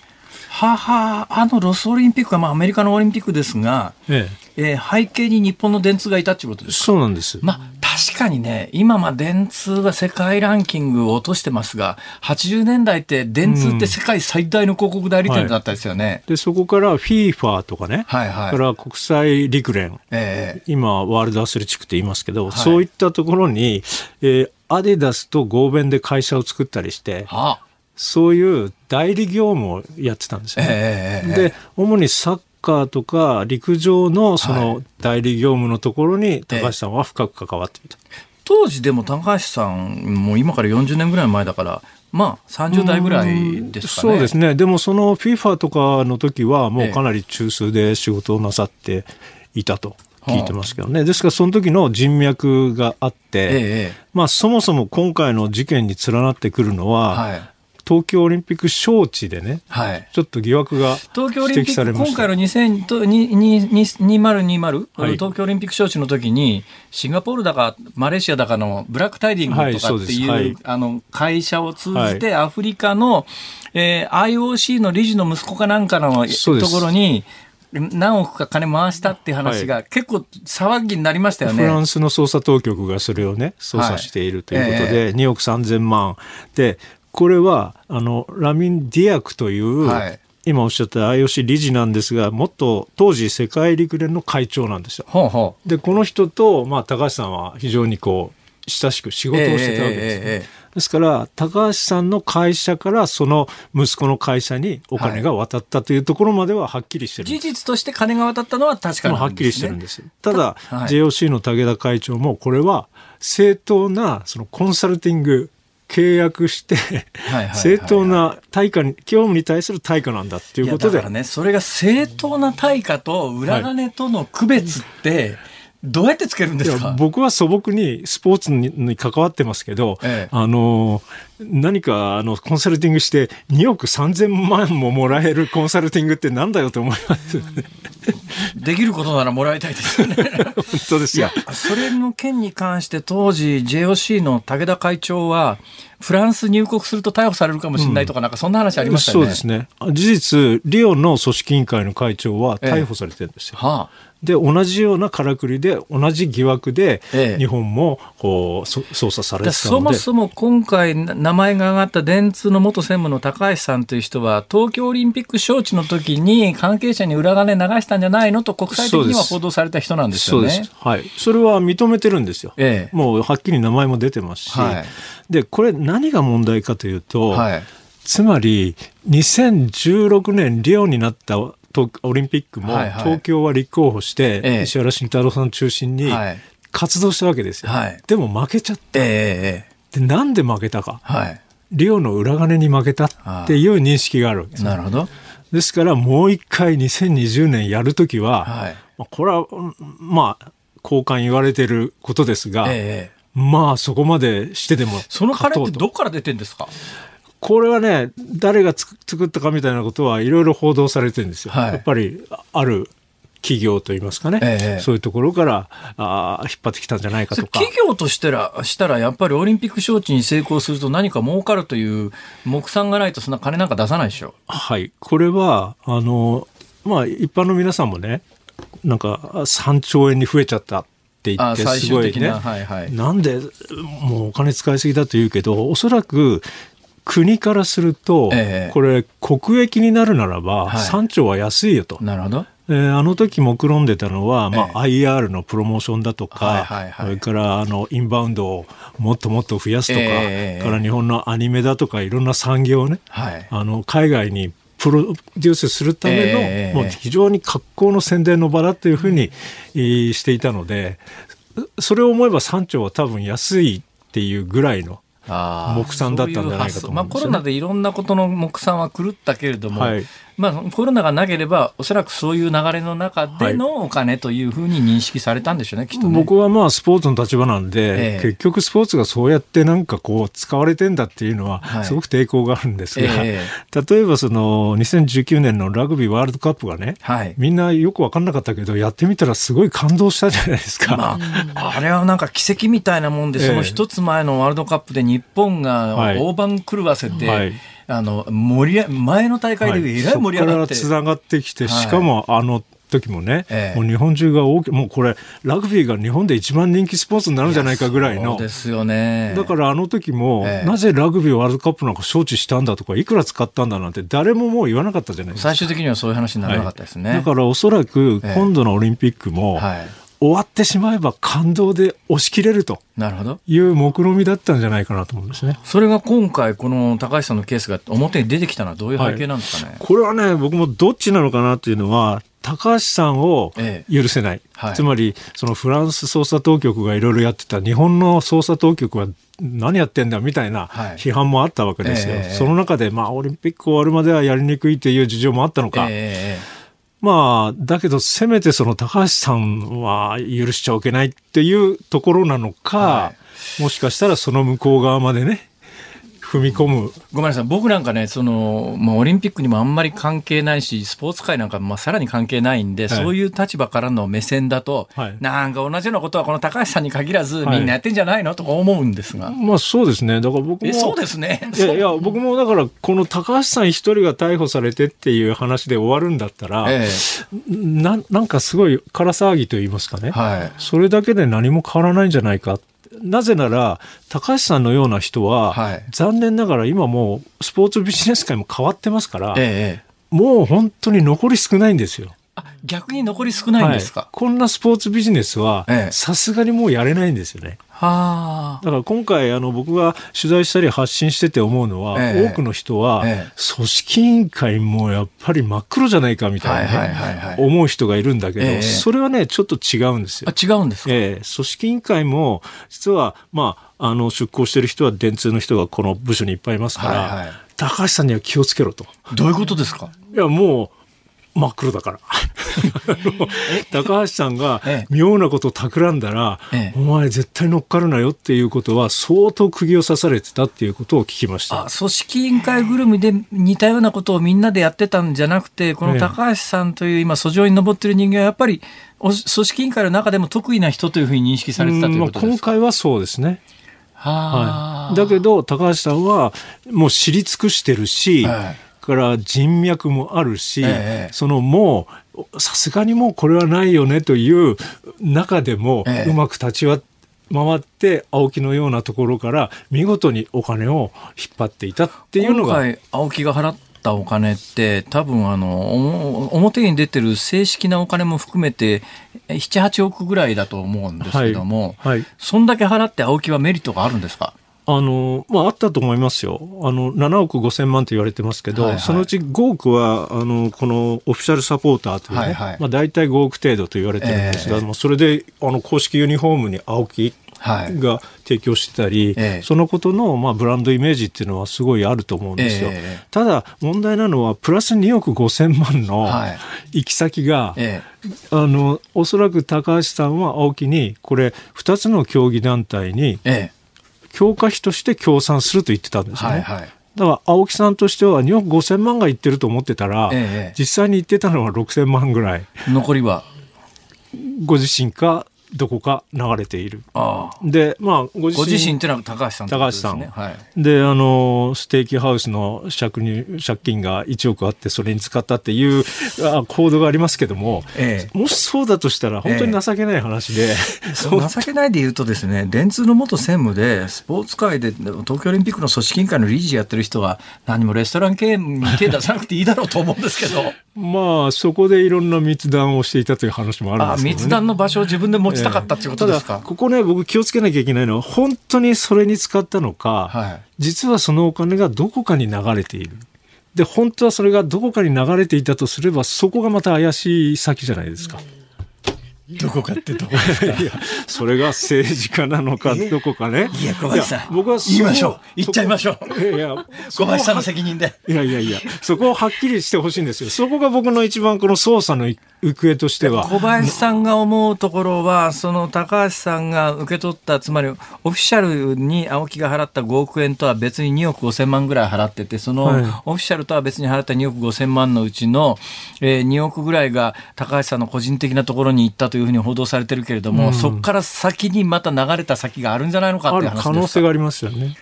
ははあのロスオリンピックはまあアメリカのオリンピックですが、
ええ。
えー背景に日本の電通がいたっていうことです。か
そうなんです。
まあ確かにね、今まあ電通は世界ランキングを落としてますが、80年代って電通って世界最大の広告代理店だったですよね。
で、そこから FIFA とかね、
はいはい。
から国際陸連、
ええ。
今、ワールドアスレチックって言いますけど、
い。
そういったところに、えーアディダスと合弁で会社を作ったりして、
はあ、
そういう代理業務をやってたんですよね。
ええ
で、主にサッカーとか陸上のそ
は
の代理業務のところに高橋さんは深く関わっていた。
当時でも高橋さんも今から40年ぐらい前だから、まあ30代ぐらいですかね。
そうですね。でもその FIFA とかの時はもうかなり中枢で仕事をなさっていたと聞いてますけどね。ですからその時の人脈があって、
ええ
まあそもそも今回の事件に連なってくるのは、
はい。
東京オリンピック招致でね、
はい。
ちょっと疑惑が
東京オリンピック、
されました。
今回の2000とににに2020、
はい
東京オリンピック招致の時に、シンガポールだかマレーシアだかのブラックタイディング
はい
とかっていう、
はい
あの会社を通じて、アフリカの、えー IOC の理事の息子かなんかのところに、何億か金回したっていう話が、結構騒ぎになりましたよね。
フランスの捜査当局がそれをね、捜査しているということで、2億3000万。で、これは、あの、ラミン・ディアクという、
はい
今おっしゃった IOC 理事なんですが、もっと当時世界陸連の会長なんですよ。
ほうほう。
で、この人と、まあ、高橋さんは非常にこう、親しく仕事をしてたわけです、ね
ええええええ
ですから、高橋さんの会社からその息子の会社にお金が渡ったというところまでははっきりしてるんです。
事実として金が渡ったのは確か
まあ、
なんです、ね。
はっきりしてるんです。ただ、
はい
JOC の武田会長も、これは正当なそのコンサルティング、契約して、
はいはいはい
正当な対価に、業務に対する対価なんだっていうことで。
やだから、ね、それが正当な対価と裏金との区別って、どうやってつけるんですか？
僕は素朴にスポーツにに関わってますけど、
ええ
あの何かあのコンサルティングして2億3000万ももらえるコンサルティングってなんだよと思います。
できることならもらいたいですよね。
本当ですよ。
それの件に関して当時 JOC の武田会長はフランス入国すると逮捕されるかもしれないとか、なんかそんな話ありましたよね。
そうですね。事実、リオの組織委員会の会長は逮捕されてるんですよ。
はあ
で、同じようなからくりで、同じ疑惑で
ええ、
日本もこうそ捜査され
で
てたので。
そもそも今回名前が挙がった電通の元専務の高橋さんという人は東京オリンピック招致の時に関係者に裏金流したんじゃないのと国際的には報道された人なんですよね。
はい。それは認めてるんですよ。
ええ
もうはっきり名前も出てますし。
はい
で、これ何が問題かというと、
はい
つまり2016年リオになった東オリンピックも東京は立候補して、
ええ
石原慎太郎さん中心に
はい
活動したわけですよ。
はい
でも負けちゃった。
ええええ
で、なんで負けたか。
はい。
リオの裏金に負けたっていう認識があるわけです。
なるほど。
ですからもう一回2020年やるときは、
はい。
まあこれは、うんまあ、交換言われてることですが、
ええ
まあそこまでしてでも
その金
勝とうと
ってどっから出てんですか？
これはね、誰がつく作ったかみたいなことはいろいろ報道されてるんですよ。
はい
やっぱりある企業といいますかね、
ええ
そういうところからあー引っ張ってきたんじゃないかとか。
企業としてらしたらやっぱりオリンピック招致に成功すると何か儲かるという目算がないとそんな金なんか出さないでしょ。
はい。これは、あの、まあ一般の皆さんもね、なんか3兆円に増えちゃったって言
あ
ってすごいね、
なはいはい。
なんでもうお金使いすぎだと言うけど、おそらく国からすると、
ええ。
これ国益になるならば
はい。
3兆は安いよと。
なるほど。
ええー、あの時目論んでたのは、まあ、IR のプロモーションだとか、それからあのインバウンドをもっともっと増やすとか、えー、から日本のアニメだとかいろんな産業をね、はい、あの海外にプロデュースするための、えー、もう非常に格好の宣伝の場だというふうに、うん、していたのでそれを思えば3兆は多分安いっていうぐらいの目算だったんじゃないかと思います、ね、まあ、
コロナでいろんなことの目算は狂ったけれども、はい、まあ、コロナがなければ、おそらくそういう流れの中でのお金というふうに認識されたんでしょうね、きっと、ね、
僕はまあ、スポーツの立場なんで、え結局スポーツがそうやってなんかこう、使われてんだっていうのは、すごく抵抗があるんですが、はいえ、例えばその、2019年のラグビーワールドカップがね、はい、みんなよく分かんなかったけど、やってみたらすごい感動したじゃないですか。ま
あ、あれはなんか奇跡みたいなもんで、その一つ前のワールドカップで日本が大番狂わせて、はいあの盛り前の大会でえらい盛り上がって、
はい、そこからつながってきて、しかもあの時もね、ええ、もう日本中が大きもうこれラグビーが日本で一番人気スポーツになるんじゃないかぐらいの。
ですよね。
だからあの時も、え、なぜラグビーワールドカップなんか招致したんだとかいくら使ったんだなんて誰ももう言わなかったじゃないですか。
最終的にはそういう話にならなかったですね、はい、
だからおそらく今度のオリンピックも、はい終わってしまえば感動で押し切れるとなるほど。いう目論みだったんじゃないかなと思うんですね。
それが今回この高橋さんのケースが表に出てきたのはどういう背景なんですかね、
はい、これはね僕もどっちなのかなっていうのは高橋さんを許せない、ええはい、つまりそのフランス捜査当局がいろいろやってた日本の捜査当局は何やってんだみたいな批判もあったわけですよ、はいえ、その中で、まあ、オリンピック終わるまではやりにくいという事情もあったのか、まあ、だけど、せめてその高橋さんは許しちゃおけないっていうところなのか、はい、もしかしたらその向こう側までね、踏み込む。
ごめんなさい。僕なんかねその、まあ、オリンピックにもあんまり関係ないしスポーツ界なんかまあさらに関係ないんで、はい、そういう立場からの目線だと、はい、なんか同じようなことはこの高橋さんに限らず、みんなやってんじゃないのとか思うんですが。
まあそうですね。だから僕も
そうですね。
いやいや僕もだからこの高橋さん一人が逮捕されてっていう話で終わるんだったら、ええ、ななんかすごい空騒ぎと言いますかね、はい、それだけで何も変わらないんじゃないかなぜなら、高橋さんのような人は、はい、残念ながら今もうスポーツビジネス界も変わってますから、ええ、もう本当に残り少ないんですよ。
あ逆に残り少ないんですか、はい、
こんなスポーツビジネスはさすがにもうやれないんですよね。はだから今回あの僕が取材したり発信してて思うのは、ええ、多くの人は、え、組織委員会もやっぱり真っ黒じゃないかみたいな、ね思う人がいるんだけど、それはねちょっと違うんですよ。
あ違うんですか、
ええ、組織委員会も実はまああの出向してる人は電通の人がこの部署にいっぱいいますから、はいはい、高橋さんには気をつけろと。
どういうことですか？
いやもう真っ黒だから。高橋さんが妙なことを企んだら、お前絶対乗っかるなよっていうことは相当釘を刺されてたっていうことを聞きました。
組織委員会ぐるみで似たようなことをみんなでやってたんじゃなくて、この高橋さんという今、訴状に上ってる人間はやっぱり組織委員会の中でも得意な人というふうに認識されてたということですか、
今回はそうですね。はい、だけど高橋さんはもう知り尽くしてるし、はいから人脈もあるし、ええ、そのもうさすがにもうこれはないよねという中でも、うまく立ち回って青木のようなところから見事にお金を引っ張っていたっていうのが。
今回青木が払ったお金って多分あの表に出てる正式なお金も含めて78億ぐらいだと思うんですけども、はい。はい、そんだけ払って青木はメリットがあるんですか？
あの、まあ、あったと思いますよ。あの、7億5千万と言われてますけど、はいはい、そのうち5億は、あの、このオフィシャルサポーターというね、はいはい、まあ、大体5億程度と言われてるんですが、えー、もうそれで、あの、公式ユニフォームに青木が提供してたり、はい、そのことの、まあ、ブランドイメージっていうのはすごいあると思うんですよ。えー、ただ、問題なのは、プラス2億5千万の行き先が、はいえ。ー、あの、おそらく高橋さんは青木に、これ、2つの競技団体に、えー強化費として協賛すると言ってたんですね。はいはい、だから青木さんとしては2億5000万が言ってると思ってたら、ええ、実際に言ってたのは6000万ぐらい。
残りは？
ご自身かどこか流れている。で、まあ、
ご自身。ご自身っていうのは高橋さん、
ね、高橋さん。はい。で、あの、ステーキハウスの借に借金が1億あって、それに使ったっていうあコードがありますけども、ええ、もしそうだとしたら、本当に情けない話で。え
え、情けないで言うとですね、電通の元専務で、スポーツ界で東京オリンピックの組織委員会の理事やってる人は、何もレストラン系に手出さなくていいだろうと思うんですけど。
まあ、そこでいろんな密談をしていたという話もあるんですけど、ね、
密談の場所を自分で持ちたかったっていうことですか、
えー、ここね、僕気をつけなきゃいけないのは、本当にそれに使ったのか、はい、実はそのお金がどこかに流れている。で、本当はそれがどこかに流れていたとすれば、そこがまた怪しい先じゃないですか。うん。
どこかってどこ。ですかいや
それが政治家なのかどこかね。
いや小林さん僕は言いましょう。言っちゃいましょう。いや小林さんの責任で。
いやいやいやそこをはっきりしてほしいんですよ。そこが僕の一番この捜査の行方としては。
小林さんが思うところはその高橋さんが受け取ったつまりオフィシャルに青木が払った5億円とは別に2億5千万ぐらい払っててそのオフィシャルとは別に払った2億5千万のうちの、えー、2億ぐらいが高橋さんの個人的なところに行ったというふうに報道されてるけれども、うん、そこから先にまた流れた先があるんじゃないのかっていう話
可能性がありますよね。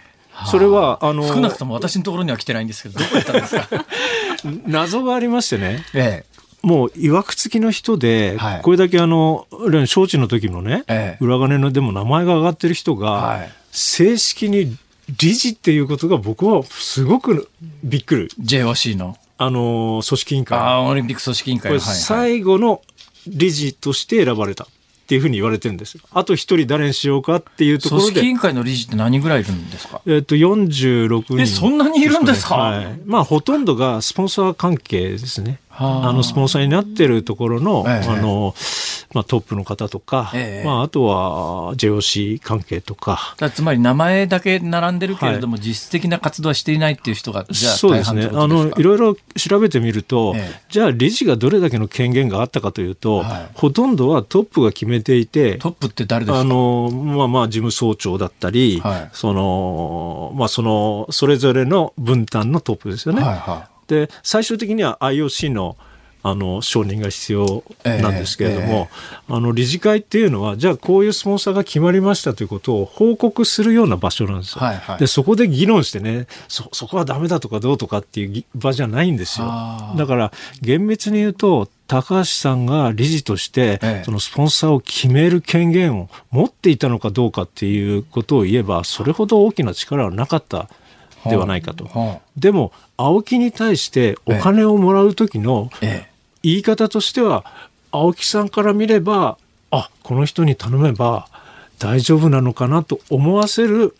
それは、あの
少なくとも私のところには来てないんですけど、どこ行ったんですか？
謎がありましてね、ええ、もう、いわくつきの人で、はい、これだけあの、招致の時のね、ええ、裏金のでも名前が上がってる人が、はい、正式に理事っていうことが僕はすごくびっくり。
JOC の？
あの、組織委員会。
あオリンピック組織委員会。こ
れ最後の理事として選ばれた。っていうふうに言われてるんですよ。あと一人誰にしようかっていうところで。
組織委員会の理事って何ぐらいいるんですか？
えっと、46人、
え、そんなにいるんですか、は
い。まあ、ほとんどがスポンサー関係ですね。あのスポンサーになってるところの、ええ、あの、まあ、トップの方とか、え、まあ、あとは JOC 関係とか。
つまり名前だけ並んでるけれども、はい、実質的な活動はしていないっていう人が、じゃあ
そうですね。あの、いろいろ調べてみると、じゃあ理事がどれだけの権限があったかというと、はい、ほとんどはトップが決めていて、
トップって誰ですか？
あの、まあまあ、事務総長だったり、はい、その、まあ、その、それぞれの分担のトップですよね。で最終的には IOC のあの承認が必要なんですけれども、えーえー、あの理事会っていうのはじゃあこういうスポンサーが決まりましたということを報告するような場所なんですよ。はいはい、でそこで議論してねそそこはダメだとかどうとかっていう場じゃないんですよ。だから厳密に言うと高橋さんが理事として、そのスポンサーを決める権限を持っていたのかどうかっていうことを言えばそれほど大きな力はなかったではないかと。でも青木に対してお金をもらう時の言い方としては青木さんから見ればあこの人に頼めば大丈夫なのかなと思わせる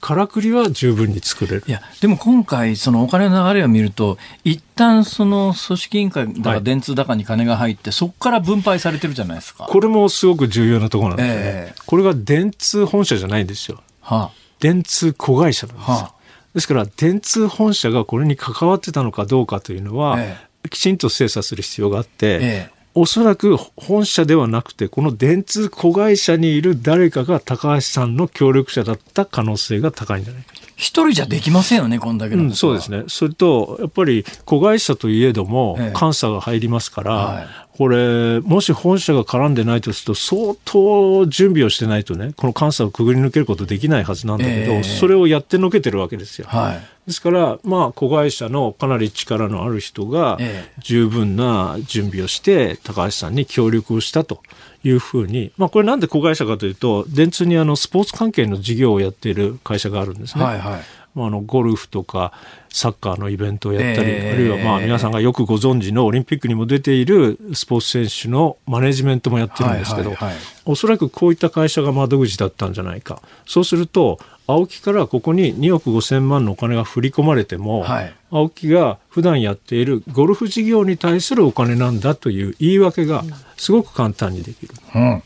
からくりは十分に作れる。
いやでも今回、そのお金の流れを見ると、一旦その組織委員会だか電通だかに金が入って、はい、そこから分配されてるじゃないですか。
これもすごく重要なところなんですね、えー、これが電通本社じゃないんですよ、はあ、電通子会社なんです、はあ、ですから電通本社がこれに関わってたのかどうかというのは、えー、きちんと精査する必要があって、えーおそらく本社ではなくて、この電通子会社にいる誰かが高橋さんの協力者だった可能性が高いんじゃない？か
一人じゃできませんよね、こんだけの、
うん、そうですね。それと、やっぱり子会社といえども、監査が入りますから、はい、これ、もし本社が絡んでないとすると、相当準備をしてないとね、この監査をくぐり抜けることできないはずなんだけど、えー、それをやってのけてるわけですよ。はい、ですから、まあ、子会社のかなり力のある人が、十分な準備をして、高橋さんに協力をしたと。いうふうに、まあ、これなんで子会社かというと、電通にあのスポーツ関係の事業をやっている会社があるんですね。はいはいあのゴルフとかサッカーのイベントをやったり、えー、あるいはまあ皆さんがよくご存知のオリンピックにも出ているスポーツ選手のマネジメントもやってるんですけど、はおそらくこういった会社が窓口だったんじゃないかそうすると青木からここに2億5千万のお金が振り込まれても、はい、青木が普段やっているゴルフ事業に対するお金なんだという言い訳がすごく簡単にできる。うん。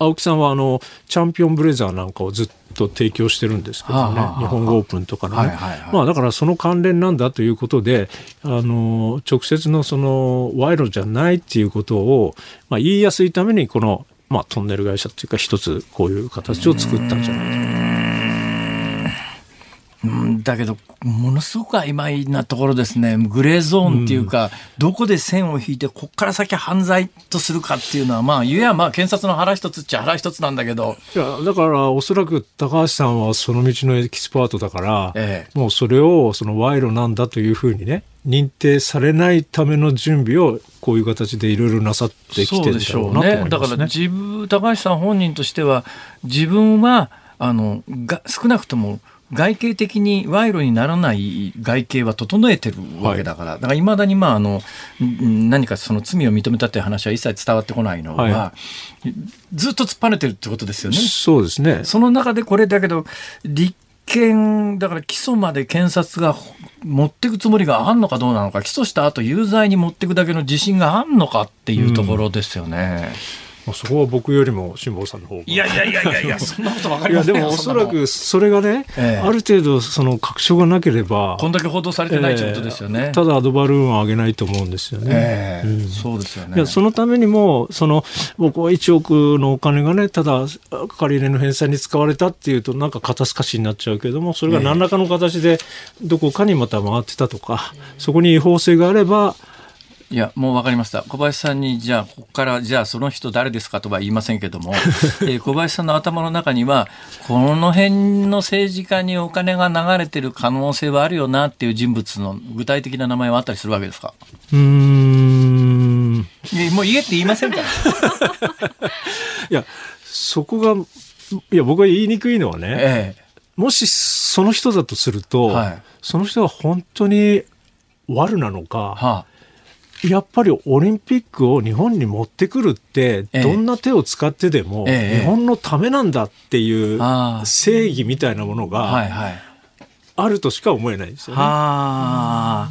青木さんはあのチャンピオンブレザーなんかをずっと提供してるんですけどね、日本語オープンとかのね、まあ、だからその関連なんだということであの直接のその賄賂じゃないっていうことを、まあ、言いやすいためにこの、まあ、トンネル会社っていうか一つこういう形を作ったんじゃないか
うん、だけど、ものすごく曖昧なところですね。グレーゾーンっていうか、うん、どこで線を引いて、こっから先犯罪とするかっていうのは、まあ、ゆやまあ、検察の腹一つっちゃ腹一つなんだけど。
いや、だから、おそらく高橋さんはその道のエキスパートだから、ええ、もうそれを、その賄賂なんだというふうにね、認定されないための準備をこういう形でいろいろなさってきてるんだろうなと思いますね。
だから自分高橋さん本人としては自分はあのが少なくとも外形的に賄賂にならない外形は整えてるわけだから、はい、だからいまだにまああの何かその罪を認めたという話は一切伝わってこないのは、はい、ずっと突っ張ねてるってことですよね。
そうですね。
その中でこれだけど立件だから起訴まで検察が持っていくつもりがあんのかどうなのか起訴した後有罪に持っていくだけの自信があんのかっていうところですよね。
うんそこは僕よりも辛坊さんの方が。
いやいやいやいやいや そんなことわかりませ
んいやでもおそらくそれがね、ええ、ある程度その確証がなければ
こんだけ報道されてないということですよね、
えただアドバルーンは上げないと思うんですよ
ね、うん、そうですよね。
いやそのためにもその僕は1億のお金がねただ借り入れの返済に使われたっていうとなんか肩透かしになっちゃうけどもそれが何らかの形でどこかにまた回ってたとか、そこに違法性があれば
いや、もう分かりました。小林さんに、じゃあ、ここから、じゃあ、その人誰ですかとは言いませんけども、えー、小林さんの頭の中には、この辺の政治家にお金が流れてる可能性はあるよなっていう人物の具体的な名前はあったりするわけですか？
うん。
もう言えって言いませんから。
いや、そこが、いや、僕は言いにくいのはね、ええ、もしその人だとすると、はい、その人は本当に悪なのか、はあやっぱりオリンピックを日本に持ってくるって、どんな手を使ってでも、日本のためなんだっていう正義みたいなものがあるとしか思えないですよね。あ。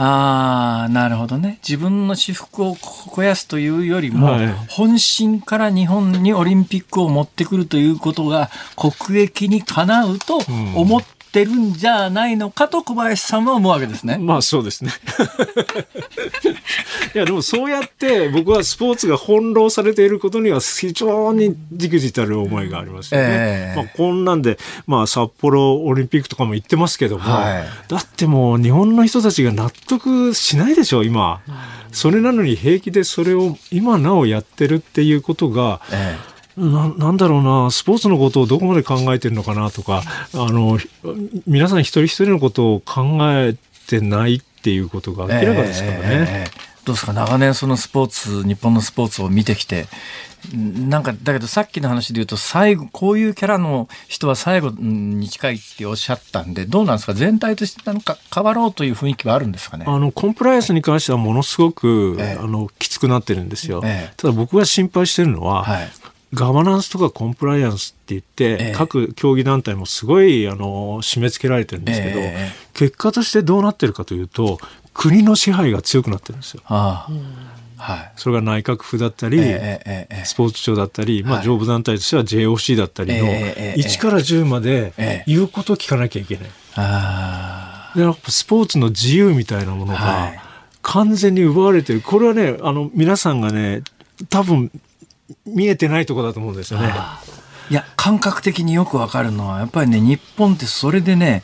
あなるほどね。自分の私服を肥やすというよりも、はい、本心から日本にオリンピックを持ってくるということが国益にかなうと思っってるんじゃないのかと小林さんは思うわけですね。
まあそうですね。いやでもそうやって僕はスポーツが翻弄されていることには非常にじくじたる思いがありますよね。えー、まあこんなんで、まあ札幌オリンピックとかも言ってますけども、はい、だってもう日本の人たちが納得しないでしょ、今。それなのに平気でそれを今なおやってるっていうことが、えーななんだろうな、スポーツのことをどこまで考えてるのかなとか、あの、皆さん一人一人のことを考えてないっていうことが明らかですからね。えーえー
どうですか？長年そのスポーツ日本のスポーツを見てきて。なんかだけどさっきの話で言うと最後こういうキャラの人は最後に近いっておっしゃったんでどうなんですか？全体としてなんか変わろうという雰囲気はあるんですかね？
あのコンプライアンスに関してはものすごく、ええ、あのきつくなってるんですよ、え、ただ僕が心配してるのは、はい、ガバナンスとかコンプライアンスって言って、えー、各競技団体もすごいあの締め付けられてるんですけど、えー、結果としてどうなってるかというと国の支配が強くなってるんですよ。はい、それが内閣府だったり、えー、スポーツ庁だったり、まあ、上部団体としては JOC だったりの、1から10まで言うことを聞かなきゃいけない。あでスポーツの自由みたいなものが完全に奪われてる。これはね、あの、皆さんがね、多分見えてないところだと思うんですよね。
いや感覚的によくわかるのはやっぱりね日本ってそれでね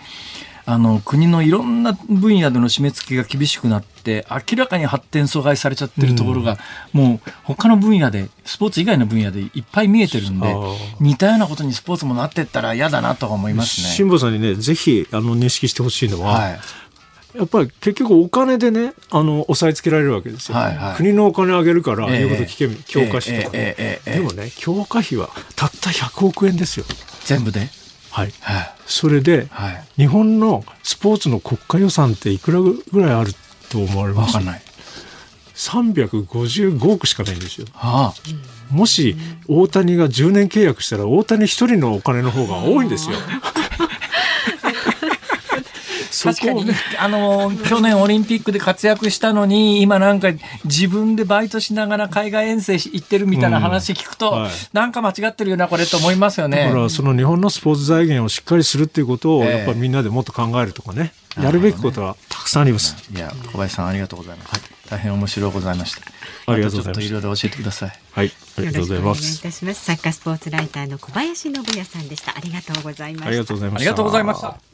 あの国のいろんな分野での締め付けが厳しくなって明らかに発展阻害されちゃってるところが、うん、もう他の分野でスポーツ以外の分野でいっぱい見えてるんで似たようなことにスポーツもなってったら嫌だなと思いますね。
辛坊さんにねぜひあの認識してほしいのは、はいやっぱり結局お金でねあの押さえつけられるわけですよ、はいはい、国のお金あげるから言うこと聞け、えー、教科書とか、えーえー、でもね教科費はたった100億円ですよ。
全部で？
はい、はい、それで、はい、日本のスポーツの国家予算っていくらぐらいあると思われます？かんない。355億しかないんですよ、はあ、もし大谷が10年契約したら大谷一人のお金の方が多いんですよ
確かに、あの、去年オリンピックで活躍したのに、今なんか自分でバイトしながら海外遠征行ってるみたいな話聞くと、うんはい、なんか間違ってるよな、これと思いますよね。
だから、その日本のスポーツ財源をしっかりするっていうことを、やっぱりみんなでもっと考えるとかね、えー、やるべきことはたくさんあります。
いや、小林さんありがとうございます。はい、大変面白いございました。
ありがとうございます。
いろいろ教えてください。
はい、ありがとうございます。お願いい
たします。作家スポーツライターの小林信也さんでした。ありがとうございました。
ありがとうございました。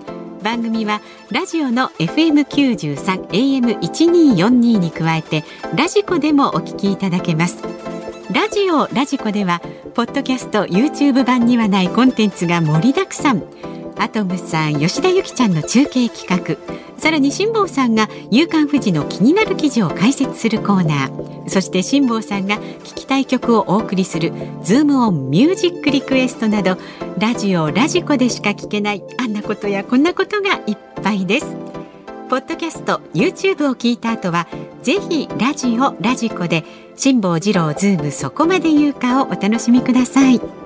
番組はラジオの FM93 AM1242 に加えてラジコでもお聞きいただけます。ラジオラジコではポッドキャスト YouTube 版にはないコンテンツが盛りだくさん。アトムさん吉田由紀ちゃんの中継企画。さらに辛坊さんが夕刊富士の気になる記事を解説するコーナー。そして辛坊さんが聞きたい曲をお送りするズームオンミュージックリクエストなどラジオラジコでしか聞けないあんなことやこんなことがいっぱいです。ポッドキャスト YouTube を聞いた後はぜひラジオラジコで辛坊治郎ズームそこまで言うかをお楽しみください。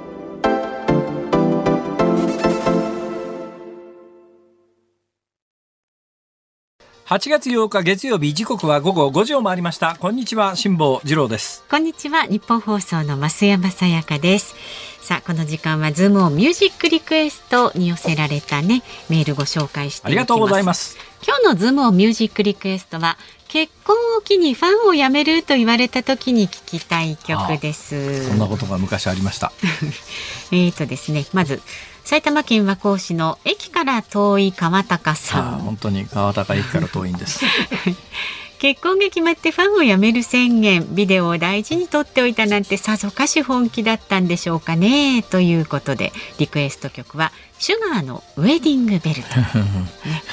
8月8日月曜日時刻は午後5時を回りました。こんにちは辛坊治郎です。
こんにちは日本放送の増山さやかです。さあこの時間はズームオンミュージックリクエストに寄せられたねメールご紹介してあ
りがとうございます。
今日のズームオンミュージックリクエストは結婚を機にファンを辞めると言われた時に聞きたい曲です。
そんなことが昔ありました。
えっとですねまず埼玉県和光市の駅から遠い川高さん。
本当に川高駅から遠いんです。
結婚が決まってファンを辞める宣言ビデオを大事に撮っておいたなんてさぞかし本気だったんでしょうかねということでリクエスト曲はシュガーのウェディングベルト、ね、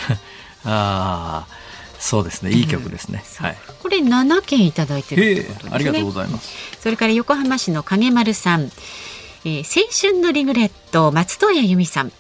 ああそうですね。いい曲ですね、
う。ん、はい、これ7件いただいてるね。
ありがとうございます。
それから横浜市の影丸さんえー、青春のリグレット松任谷由実さん。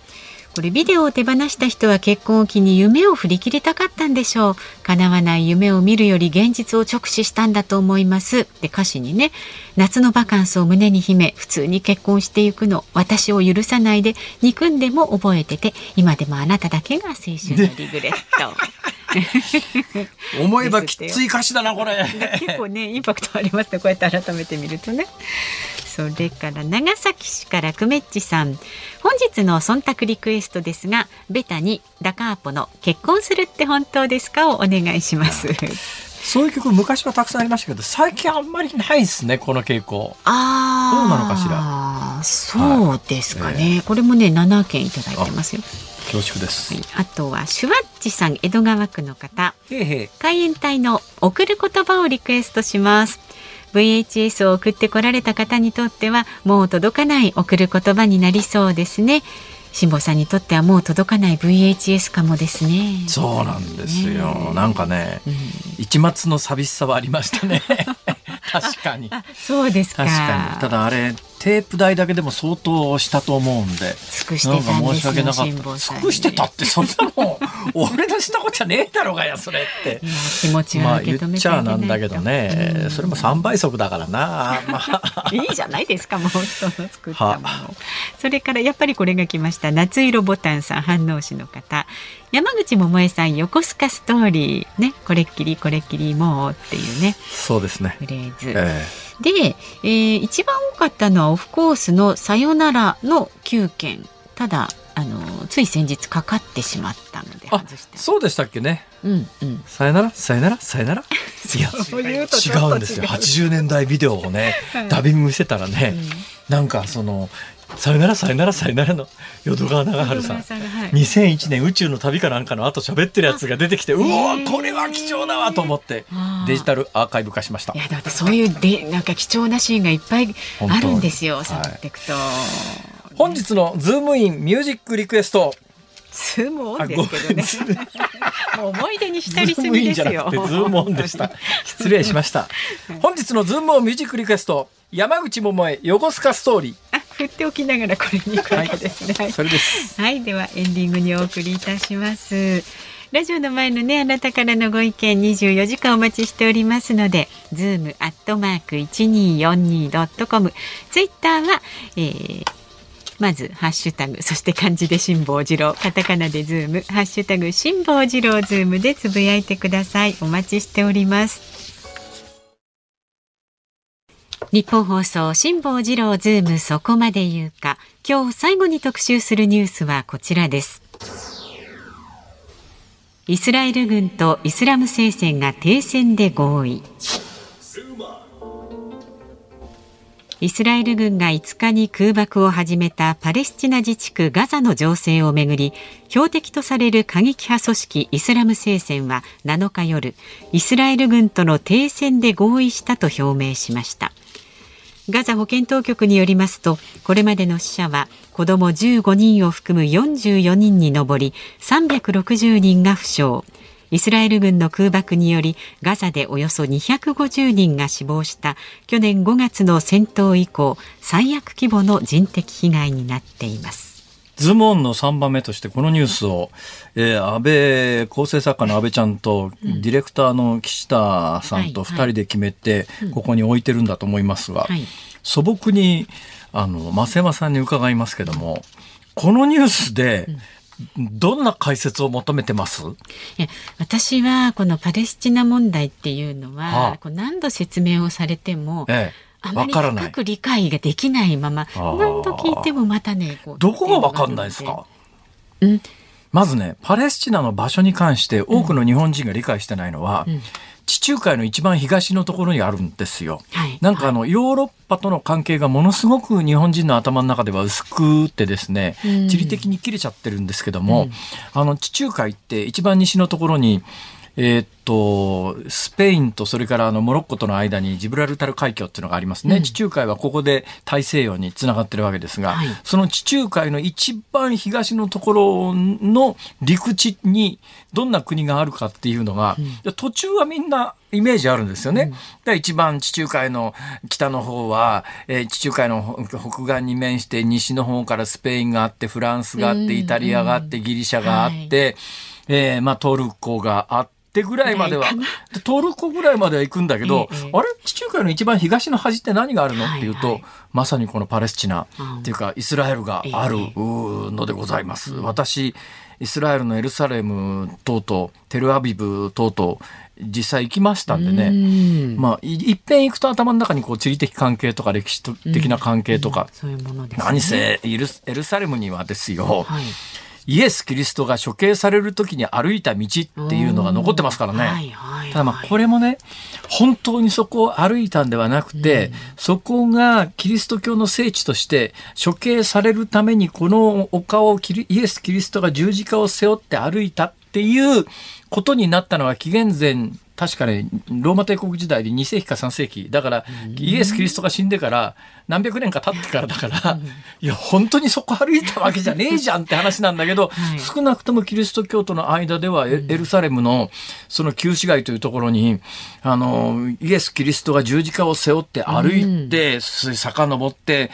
これビデオを手放した人は結婚を機に夢を振り切りたかったんでしょう。叶わない夢を見るより現実を直視したんだと思います。で歌詞にね夏のバカンスを胸に秘め普通に結婚していくの私を許さないで憎んでも覚えてて今でもあなただけが青春のリグレット。
思えばきつい歌詞だなこれ。
結構ねインパクトありますね。こうやって改めて見るとねそれから長崎市からくめっちさん本日の忖度リクエストですがベタにダカーポの結婚するって本当ですかをお願いします。
そういう曲昔はたくさんありましたけど最近あんまりないですねこの傾向
あ
あどうなのかしら
そうですかね、はいえー、これもね7件いただいてますよ。
恐縮です、
はい、あとはシュワッチさん江戸川区の方。海援隊の送る言葉をリクエストします VHS を送ってこられた方にとってはもう届かない送る言葉になりそうですね辛坊さんにとってはもう届かない VHS かもですね。
そうなんですよ。ね、なんかね、うん、一末の寂しさはありましたね。確かに。
そうですか。
確かに。ただあれテープ代だけでも相当したと思うんで。
尽くしてたんですよ、
な尽くしてたってそんなもん俺のしたことじゃねえだろうがやそれって。
気持ちは受け止め
ちゃなんだけどね、うん、それも三倍速だからな。まあ、
いいじゃないですかもう人の作ったもの。それからやっぱりこれが来ました。夏色ボタンさん反応市の方。山口百恵さん横須賀ストーリーねこれっきりこれっきりもうっていうね
そうですね
フレーズ、えー、で、えー、一番多かったのはオフコースのさよならの9件ただあのつい先日かかってしまったので
そうでしたっけね。
うんうん。
さよなら？さよなら？さよなら？いや違うんですよ。80年代ビデオをね、ダビングしてたらね、うん、なんかそのさよならさよならさよならの淀川長春さん。さん、はい、2001年宇宙の旅かなんかの後喋ってるやつが出てきてうわこれは貴重だわと思ってデジタルアーカイブ化しました。い
やだってそういうでなんか貴重なシーンがいっぱいあるんですよ。探っていくと、はい、
本日のズームインミュージックリクエスト。
ズームオンですけどね。もう思い出に浸りすぎですよ。
ズームオンでした。失礼しました。本日のズームオンミュージックリクエスト、山口百恵横須賀ストーリー。
あ、振っておきながらこれに行くわけですね。
はい、それです。
はい、ではエンディングにお送りいたします。ラジオの前のねあなたからのご意見24時間お待ちしておりますので、ズームアットマーク一二四二ドットコム、ツイッターは、えーまずハッシュタグそして漢字で辛坊治郎。カタカナでズームハッシュタグ辛坊治郎ズームでつぶやいてください。お待ちしておりますニッポン放送辛坊治郎ズームそこまで言うか。今日最後に特集するニュースはこちらです。イスラエル軍とイスラム聖戦が停戦で合意。イスラエル軍が5日に空爆を始めたパレスチナ自治区ガザの情勢をめぐり標的とされる過激派組織イスラム聖戦は7日夜イスラエル軍との停戦で合意したと表明しました。ガザ保健当局によりますとこれまでの死者は子ども15人を含む44人に上り360人が負傷。イスラエル軍の空爆によりガザでおよそ250人が死亡した去年5月の戦闘以降最悪規模の人的被害になっています。
ズモンの3番目としてこのニュースを、えー、安倍構成作家の安倍ちゃんと、ディレクターの岸田さんと2人で決めて、ここに置いてるんだと思いますが、素朴にあの増山さんに伺いますけどもこのニュースで、どんな解説を求めてます？
私はこのパレスチナ問題っていうのは、はあ、何度説明をされても、ええあまり深く理解ができないまま何度聞いてもまたね
どこがわかんないですか、うん、まずねパレスチナの場所に関して多くの日本人が理解してないのは、うん。地中海の一番東のところにあるんですよ。はい、なんかあの、ヨーロッパとの関係がものすごく日本人の頭の中では薄くてですね、地理的に切れちゃってるんですけども、うん、あの地中海って一番西のところにえー、っと、スペインとそれからあのモロッコとの間にジブラルタル海峡っていうのがありますね。うん、地中海はここで大西洋につながってるわけですが、はい、その地中海の一番東のところの陸地にどんな国があるかっていうのが、うん、途中はみんなイメージあるんですよね。うん、一番地中海の北の方は、えー、地中海の北岸に面して西の方からスペインがあってフランスがあってイタリアがあってギリシャがあって、はい、えー、まあ、トルコがあって、ってぐらいまでは、トルコぐらいまでは行くんだけど、ええ、あれ？地中海の一番東の端って何があるの？っていうと、はいはい、まさにこのパレスチナっていうか、イスラエルがあるのでございます。私、イスラエルのエルサレム等々、テルアビブ等々、実際行きましたんでね、まあ、いっぺん行くと頭の中にこう地理的関係とか歴史的な関係とか、何せエルサレムにはですよ、はいイエス・キリストが処刑される時に歩いた道っていうのが残ってますからね。ただまあこれもね、本当にそこを歩いたんではなくて、うん、そこがキリスト教の聖地として処刑されるためにこの丘をイエス・キリストが十字架を背負って歩いたっていうことになったのは紀元前確かね、ローマ帝国時代で2世紀か3世紀。だから、イエス・キリストが死んでから、何百年か経ってからだから、いや、本当にそこ歩いたわけじゃねえじゃんって話なんだけど、はい、少なくともキリスト教徒の間ではエ、ルサレムの、その旧市街というところに、あの、イエス・キリストが十字架を背負って歩いて、遡って、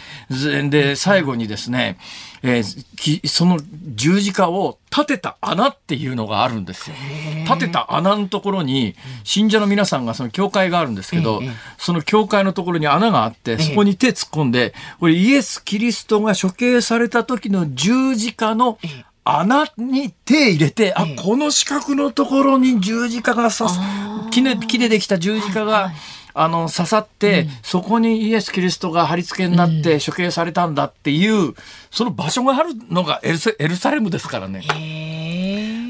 で、最後にですね、えー、その十字架を立てた穴っていうのがあるんですよ。立てた穴のところに信者の皆さんがその教会があるんですけど、その教会のところに穴があってそこに手突っ込んでこれイエス・キリストが処刑された時の十字架の穴に手入れて、あ、この四角のところに十字架がさ木で木でできた十字架が、あの刺さって、うん、そこにイエス・キリストが貼り付けになって処刑されたんだっていう、その場所があるのがエルエルサレムですからね。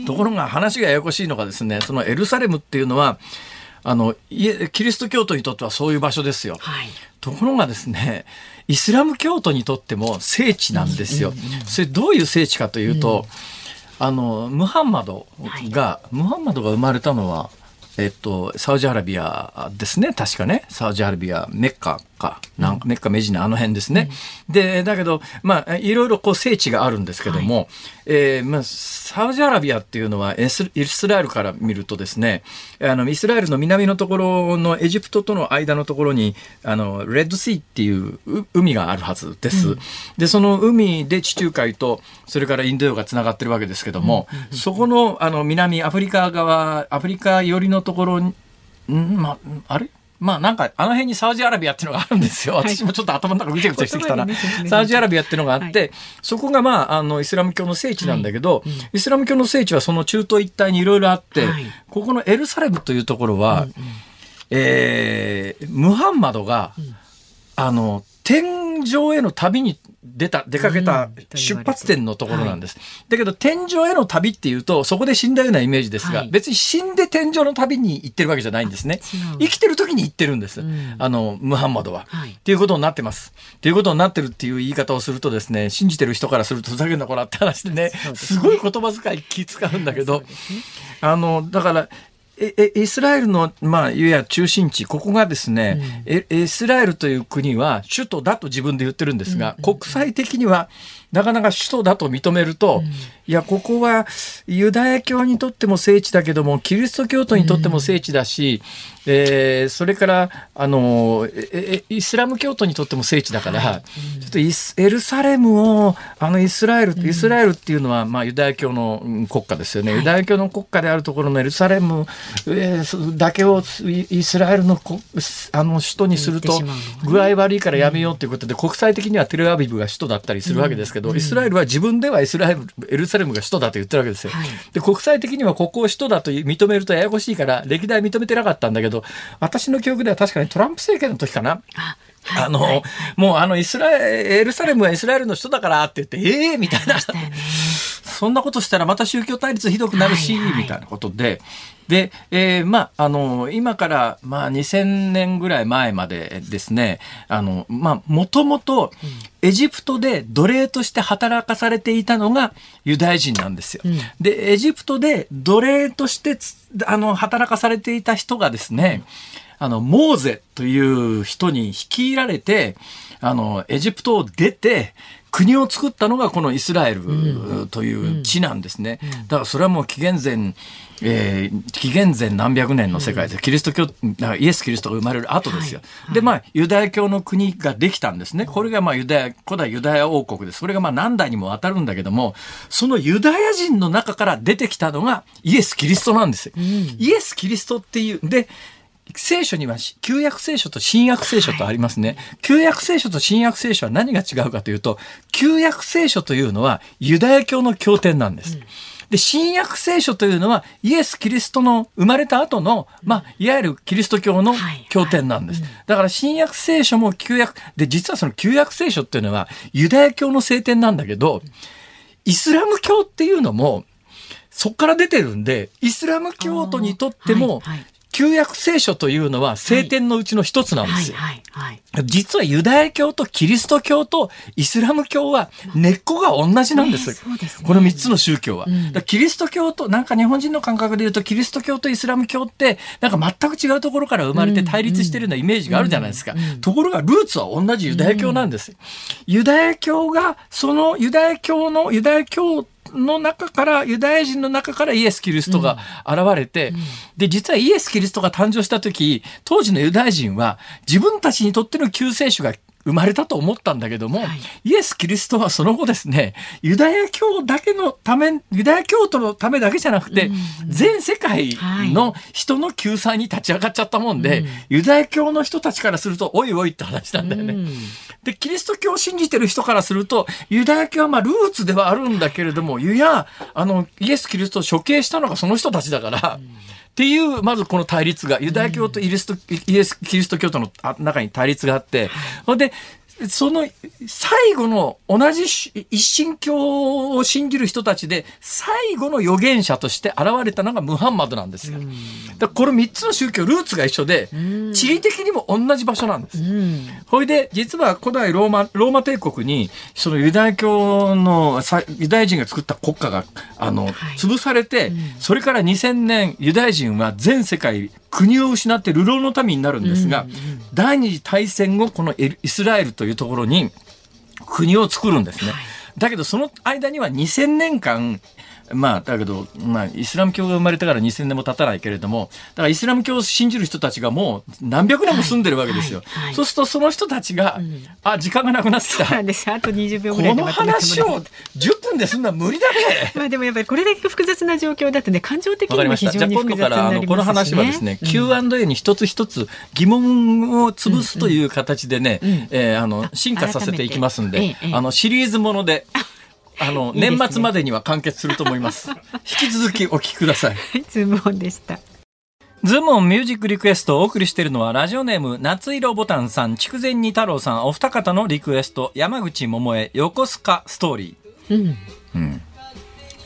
ところが話がややこしいのがですねそのエルサレムっていうのはあのキリスト教徒にとってはそういう場所ですよ。はい、ところがですねイスラム教徒にとっても聖地なんですよ。それどういう聖地かというと、うん、あのムハンマドが、はい、ムハンマドが生まれたのはえっと、サウジアラビアですね、確かね、サウジアラビア、メッカか、なんかメッカ、メジナ、あの辺ですね。うん、で、だけど、まあ、いろいろこう聖地があるんですけども、はい、えー、まあ、サウジアラビアっていうのはイスラエルから見るとですね、あの、イスラエルの南のところのエジプトとの間のところに、あの、レッドシーっていう海があるはずです。うん、で、その海で地中海と、それからインド洋がつながってるわけですけども、うん、そこの、あの、南アフリカ側、アフリカ寄りのところに、ん？まあ、あれ？まあなんかあの辺にサウジアラビアっていうのがあるんですよ。私もちょっと頭の中ぐちゃぐちゃしてきたな。サウジアラビアっていうのがあって、はい、そこがまああのイスラム教の聖地なんだけど、はい。うん、イスラム教の聖地はその中東一帯にいろいろあって、はい、ここのエルサレムというところは、うんうん、えー、ムハンマドが、うん、あの天井への旅に出た、出かけた出発点のところなんです。だけど、天井への旅っていうと、そこで死んだようなイメージですが、はい、別に死んで天井の旅に行ってるわけじゃないんですね。生きてる時に行ってるんです。うん、あの、ムハンマドは。はい、っていうことになってます。っていうことになってるっていう言い方をするとですね、信じてる人からするとふざけんなこらって話でね、すごい言葉遣い気使うんだけど、ね、あの、だから、えイスラエルの、まあ、いわゆる中心地、ここがですね、うん、イスラエルという国は首都だと自分で言ってるんですが、国際的にはなかなか首都だと認めると、うん、いや、ここはユダヤ教にとっても聖地だけども、キリスト教徒にとっても聖地だし、うん、えー、それから、あの、えイスラム教徒にとっても聖地だから、はい、ちょっとイスエルサレムを、あのイスラエル、イスラエルっていうのは、まあ、ユダヤ教の国家ですよね。ユダヤ教の国家であるところのエルサレム、えー、だけをイスラエルのあの首都にすると、具合悪いからやめようということで、国際的にはテルアビブが首都だったりするわけですけど、イスラエルは自分ではイスラエル、エルサレムが首都だと言ってるわけですよ。はい、で、国際的にはここを首都だと認めるとややこしいから、歴代認めてなかったんだけど、私の記憶では確かにトランプ政権の時かな。ああの、はい、もうあのイスラエルサレムはイスラエルの人だからって言って、ええー、みたいな、ね、そんなことしたらまた宗教対立ひどくなるし、はいはい、みたいなことで、で、えー、まあ、あの、今から、まあ、2000年ぐらい前までですね、あの、まあ、もともと、エジプトで奴隷として働かされていたのがユダヤ人なんですよ。うん、で、エジプトで奴隷として、あの、働かされていた人がですね、あの、モーゼという人に率いられて、あの、エジプトを出て、国を作ったのがこのイスラエルという地なんですね。だからそれはもう紀元前えー、紀元前何百年の世界でキリスト教イエス・キリストが生まれる後ですよ。はいはい、でまあユダヤ教の国ができたんですね。これがまあユダヤ古代ユダヤ王国です。それがまあ何代にもわたるんだけどもそのユダヤ人の中から出てきたのがイエス・キリストなんですよ。うん、イエス・キリストっていうで聖書には旧約聖書と新約聖書とありますね、はい、旧約聖書と新約聖書は何が違うかというと旧約聖書というのはユダヤ教の経典なんです。うんで、新約聖書というのはイエス・キリストの生まれた後の、まあ、いわゆるキリスト教の経典なんです。だから新約聖書も旧約、で、実はその旧約聖書っていうのはユダヤ教の聖典なんだけど、イスラム教っていうのも、そこから出てるんで、イスラム教徒にとっても、旧約聖書というのは聖典のうちの一つなんですよ。実はユダヤ教とキリスト教とイスラム教は根っこが同じなんです。ね、この三つの宗教は。うん、キリスト教と、なんか日本人の感覚で言うとキリスト教とイスラム教ってなんか全く違うところから生まれて対立してるようなイメージがあるじゃないですか。ところがルーツは同じユダヤ教なんです。ユダヤ教がそのユダヤ教のユダヤ教の中からユダヤ人の中からイエス・キリストが現れて、うんうん、で実はイエス・キリストが誕生した時当時のユダヤ人は自分たちにとっての救世主が生まれたと思ったんだけども、はい、イエス・キリストはその後ですねユダヤ教だけのためユダヤ教徒のためだけじゃなくて、うん、全世界の人の救済に立ち上がっちゃったもんで、ユダヤ教の人たちからするとおいおいって話なんだよね。うん。で、キリスト教を信じてる人からすると、ユダヤ教はまあルーツではあるんだけれども、ゆや、あの、イエス・キリストを処刑したのがその人たちだから、うんっていう、まずこの対立が、ユダヤ教とイエスイエスキリスト教との中に対立があって、ほんで、その最後の同じ一神教を信じる人たちで最後の預言者として現れたのがムハンマドなんですよ。だこれ3つの宗教ルーツが一緒で地理的にも同じ場所なんです。ほいで実は古代ローマローマ帝国にそのユダヤ教のユダヤ人が作った国家があの、潰されて、それから2000年ユダヤ人は全世界国を失って流浪の民になるんですが、うんうん、第二次大戦後このイスラエルというところに国を作るんですね。はい、だけどその間には2000年間まあ、だけど、まあ、イスラム教が生まれてから2000年も経たないけれども、だからイスラム教を信じる人たちがもう何百年も住んでるわけですよ。はいはいはい、そうするとその人たちが、うん、あ、時間がなくなってた。
そうなんです。あと20秒ぐらい
でこの話を10分ですんのは無理だね。
まあでもやっぱりこれだけ複雑な状況だとね、感情的にも非常に複雑になりますし、ね、じゃあ今度からあの
この話はですね、うん、Q&A に一つ一つ疑問を潰すという形でね、うんうん、えー、あの進化させていきますんで、あのシリーズもので。あの、年末までには完結すると思います。引き続きお聞きください。
ズームオンでした。
ズームオンミュージックリクエストをお送りしているのは、ラジオネーム、夏色ボタンさん、筑前煮太郎さん、お二方のリクエスト、山口百恵、横須賀ストーリー。うん。うん。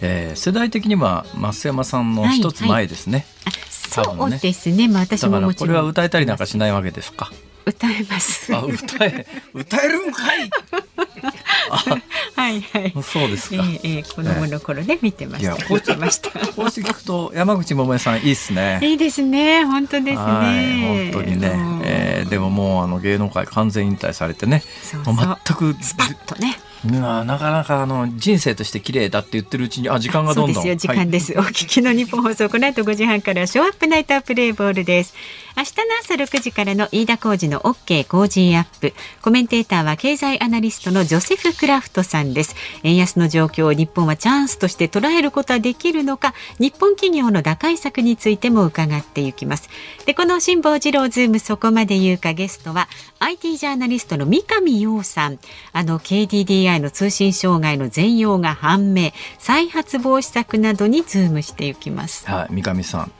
えー、世代的には増山さんの一つ前ですね。
はいはい、そうですね。まあ私もも
ちろん。これは歌えたりなんかしないわけですか。
歌えます。
あ、歌え、歌えるんかい。
はいはい。
そうですか。え
ー、えー、子供の頃ね、見てました。
こうました。こうして聞くと、山口百恵さん、いいですね。
いいですね。本当ですね。
本当にね。えー、でももう、あの芸能界完全引退されてね。そうそう全く。
スパッとね。
なかなかあの人生として綺麗だって言ってるうちにあ時間がどんどん。
そうですよ時間です、はい、お聞きのニッポン放送この後5時半からショウアップナイタープレイボールです。明日の朝6時からの飯田浩二の OK 工事アップ。コメンテーターは経済アナリストのジョセフ・クラフトさんです。円安の状況を日本はチャンスとして捉えることはできるのか日本企業の打開策についても伺っていきます。でこの辛坊治郎ズームそこまで言うかゲストは IT ジャーナリストの三上洋さん。あの KDDI の通信障害の全容が判明再発防止策などにズームしていきます。
はい三上さん。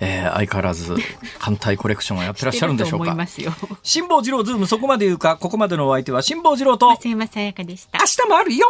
えー、相変わらず艦隊コレクションをやってらっしゃるんでしょうか？辛坊治郎ズームそこまで言うかここまでのお相手は辛坊治郎と。
増山さやかでした。
明日もあるよ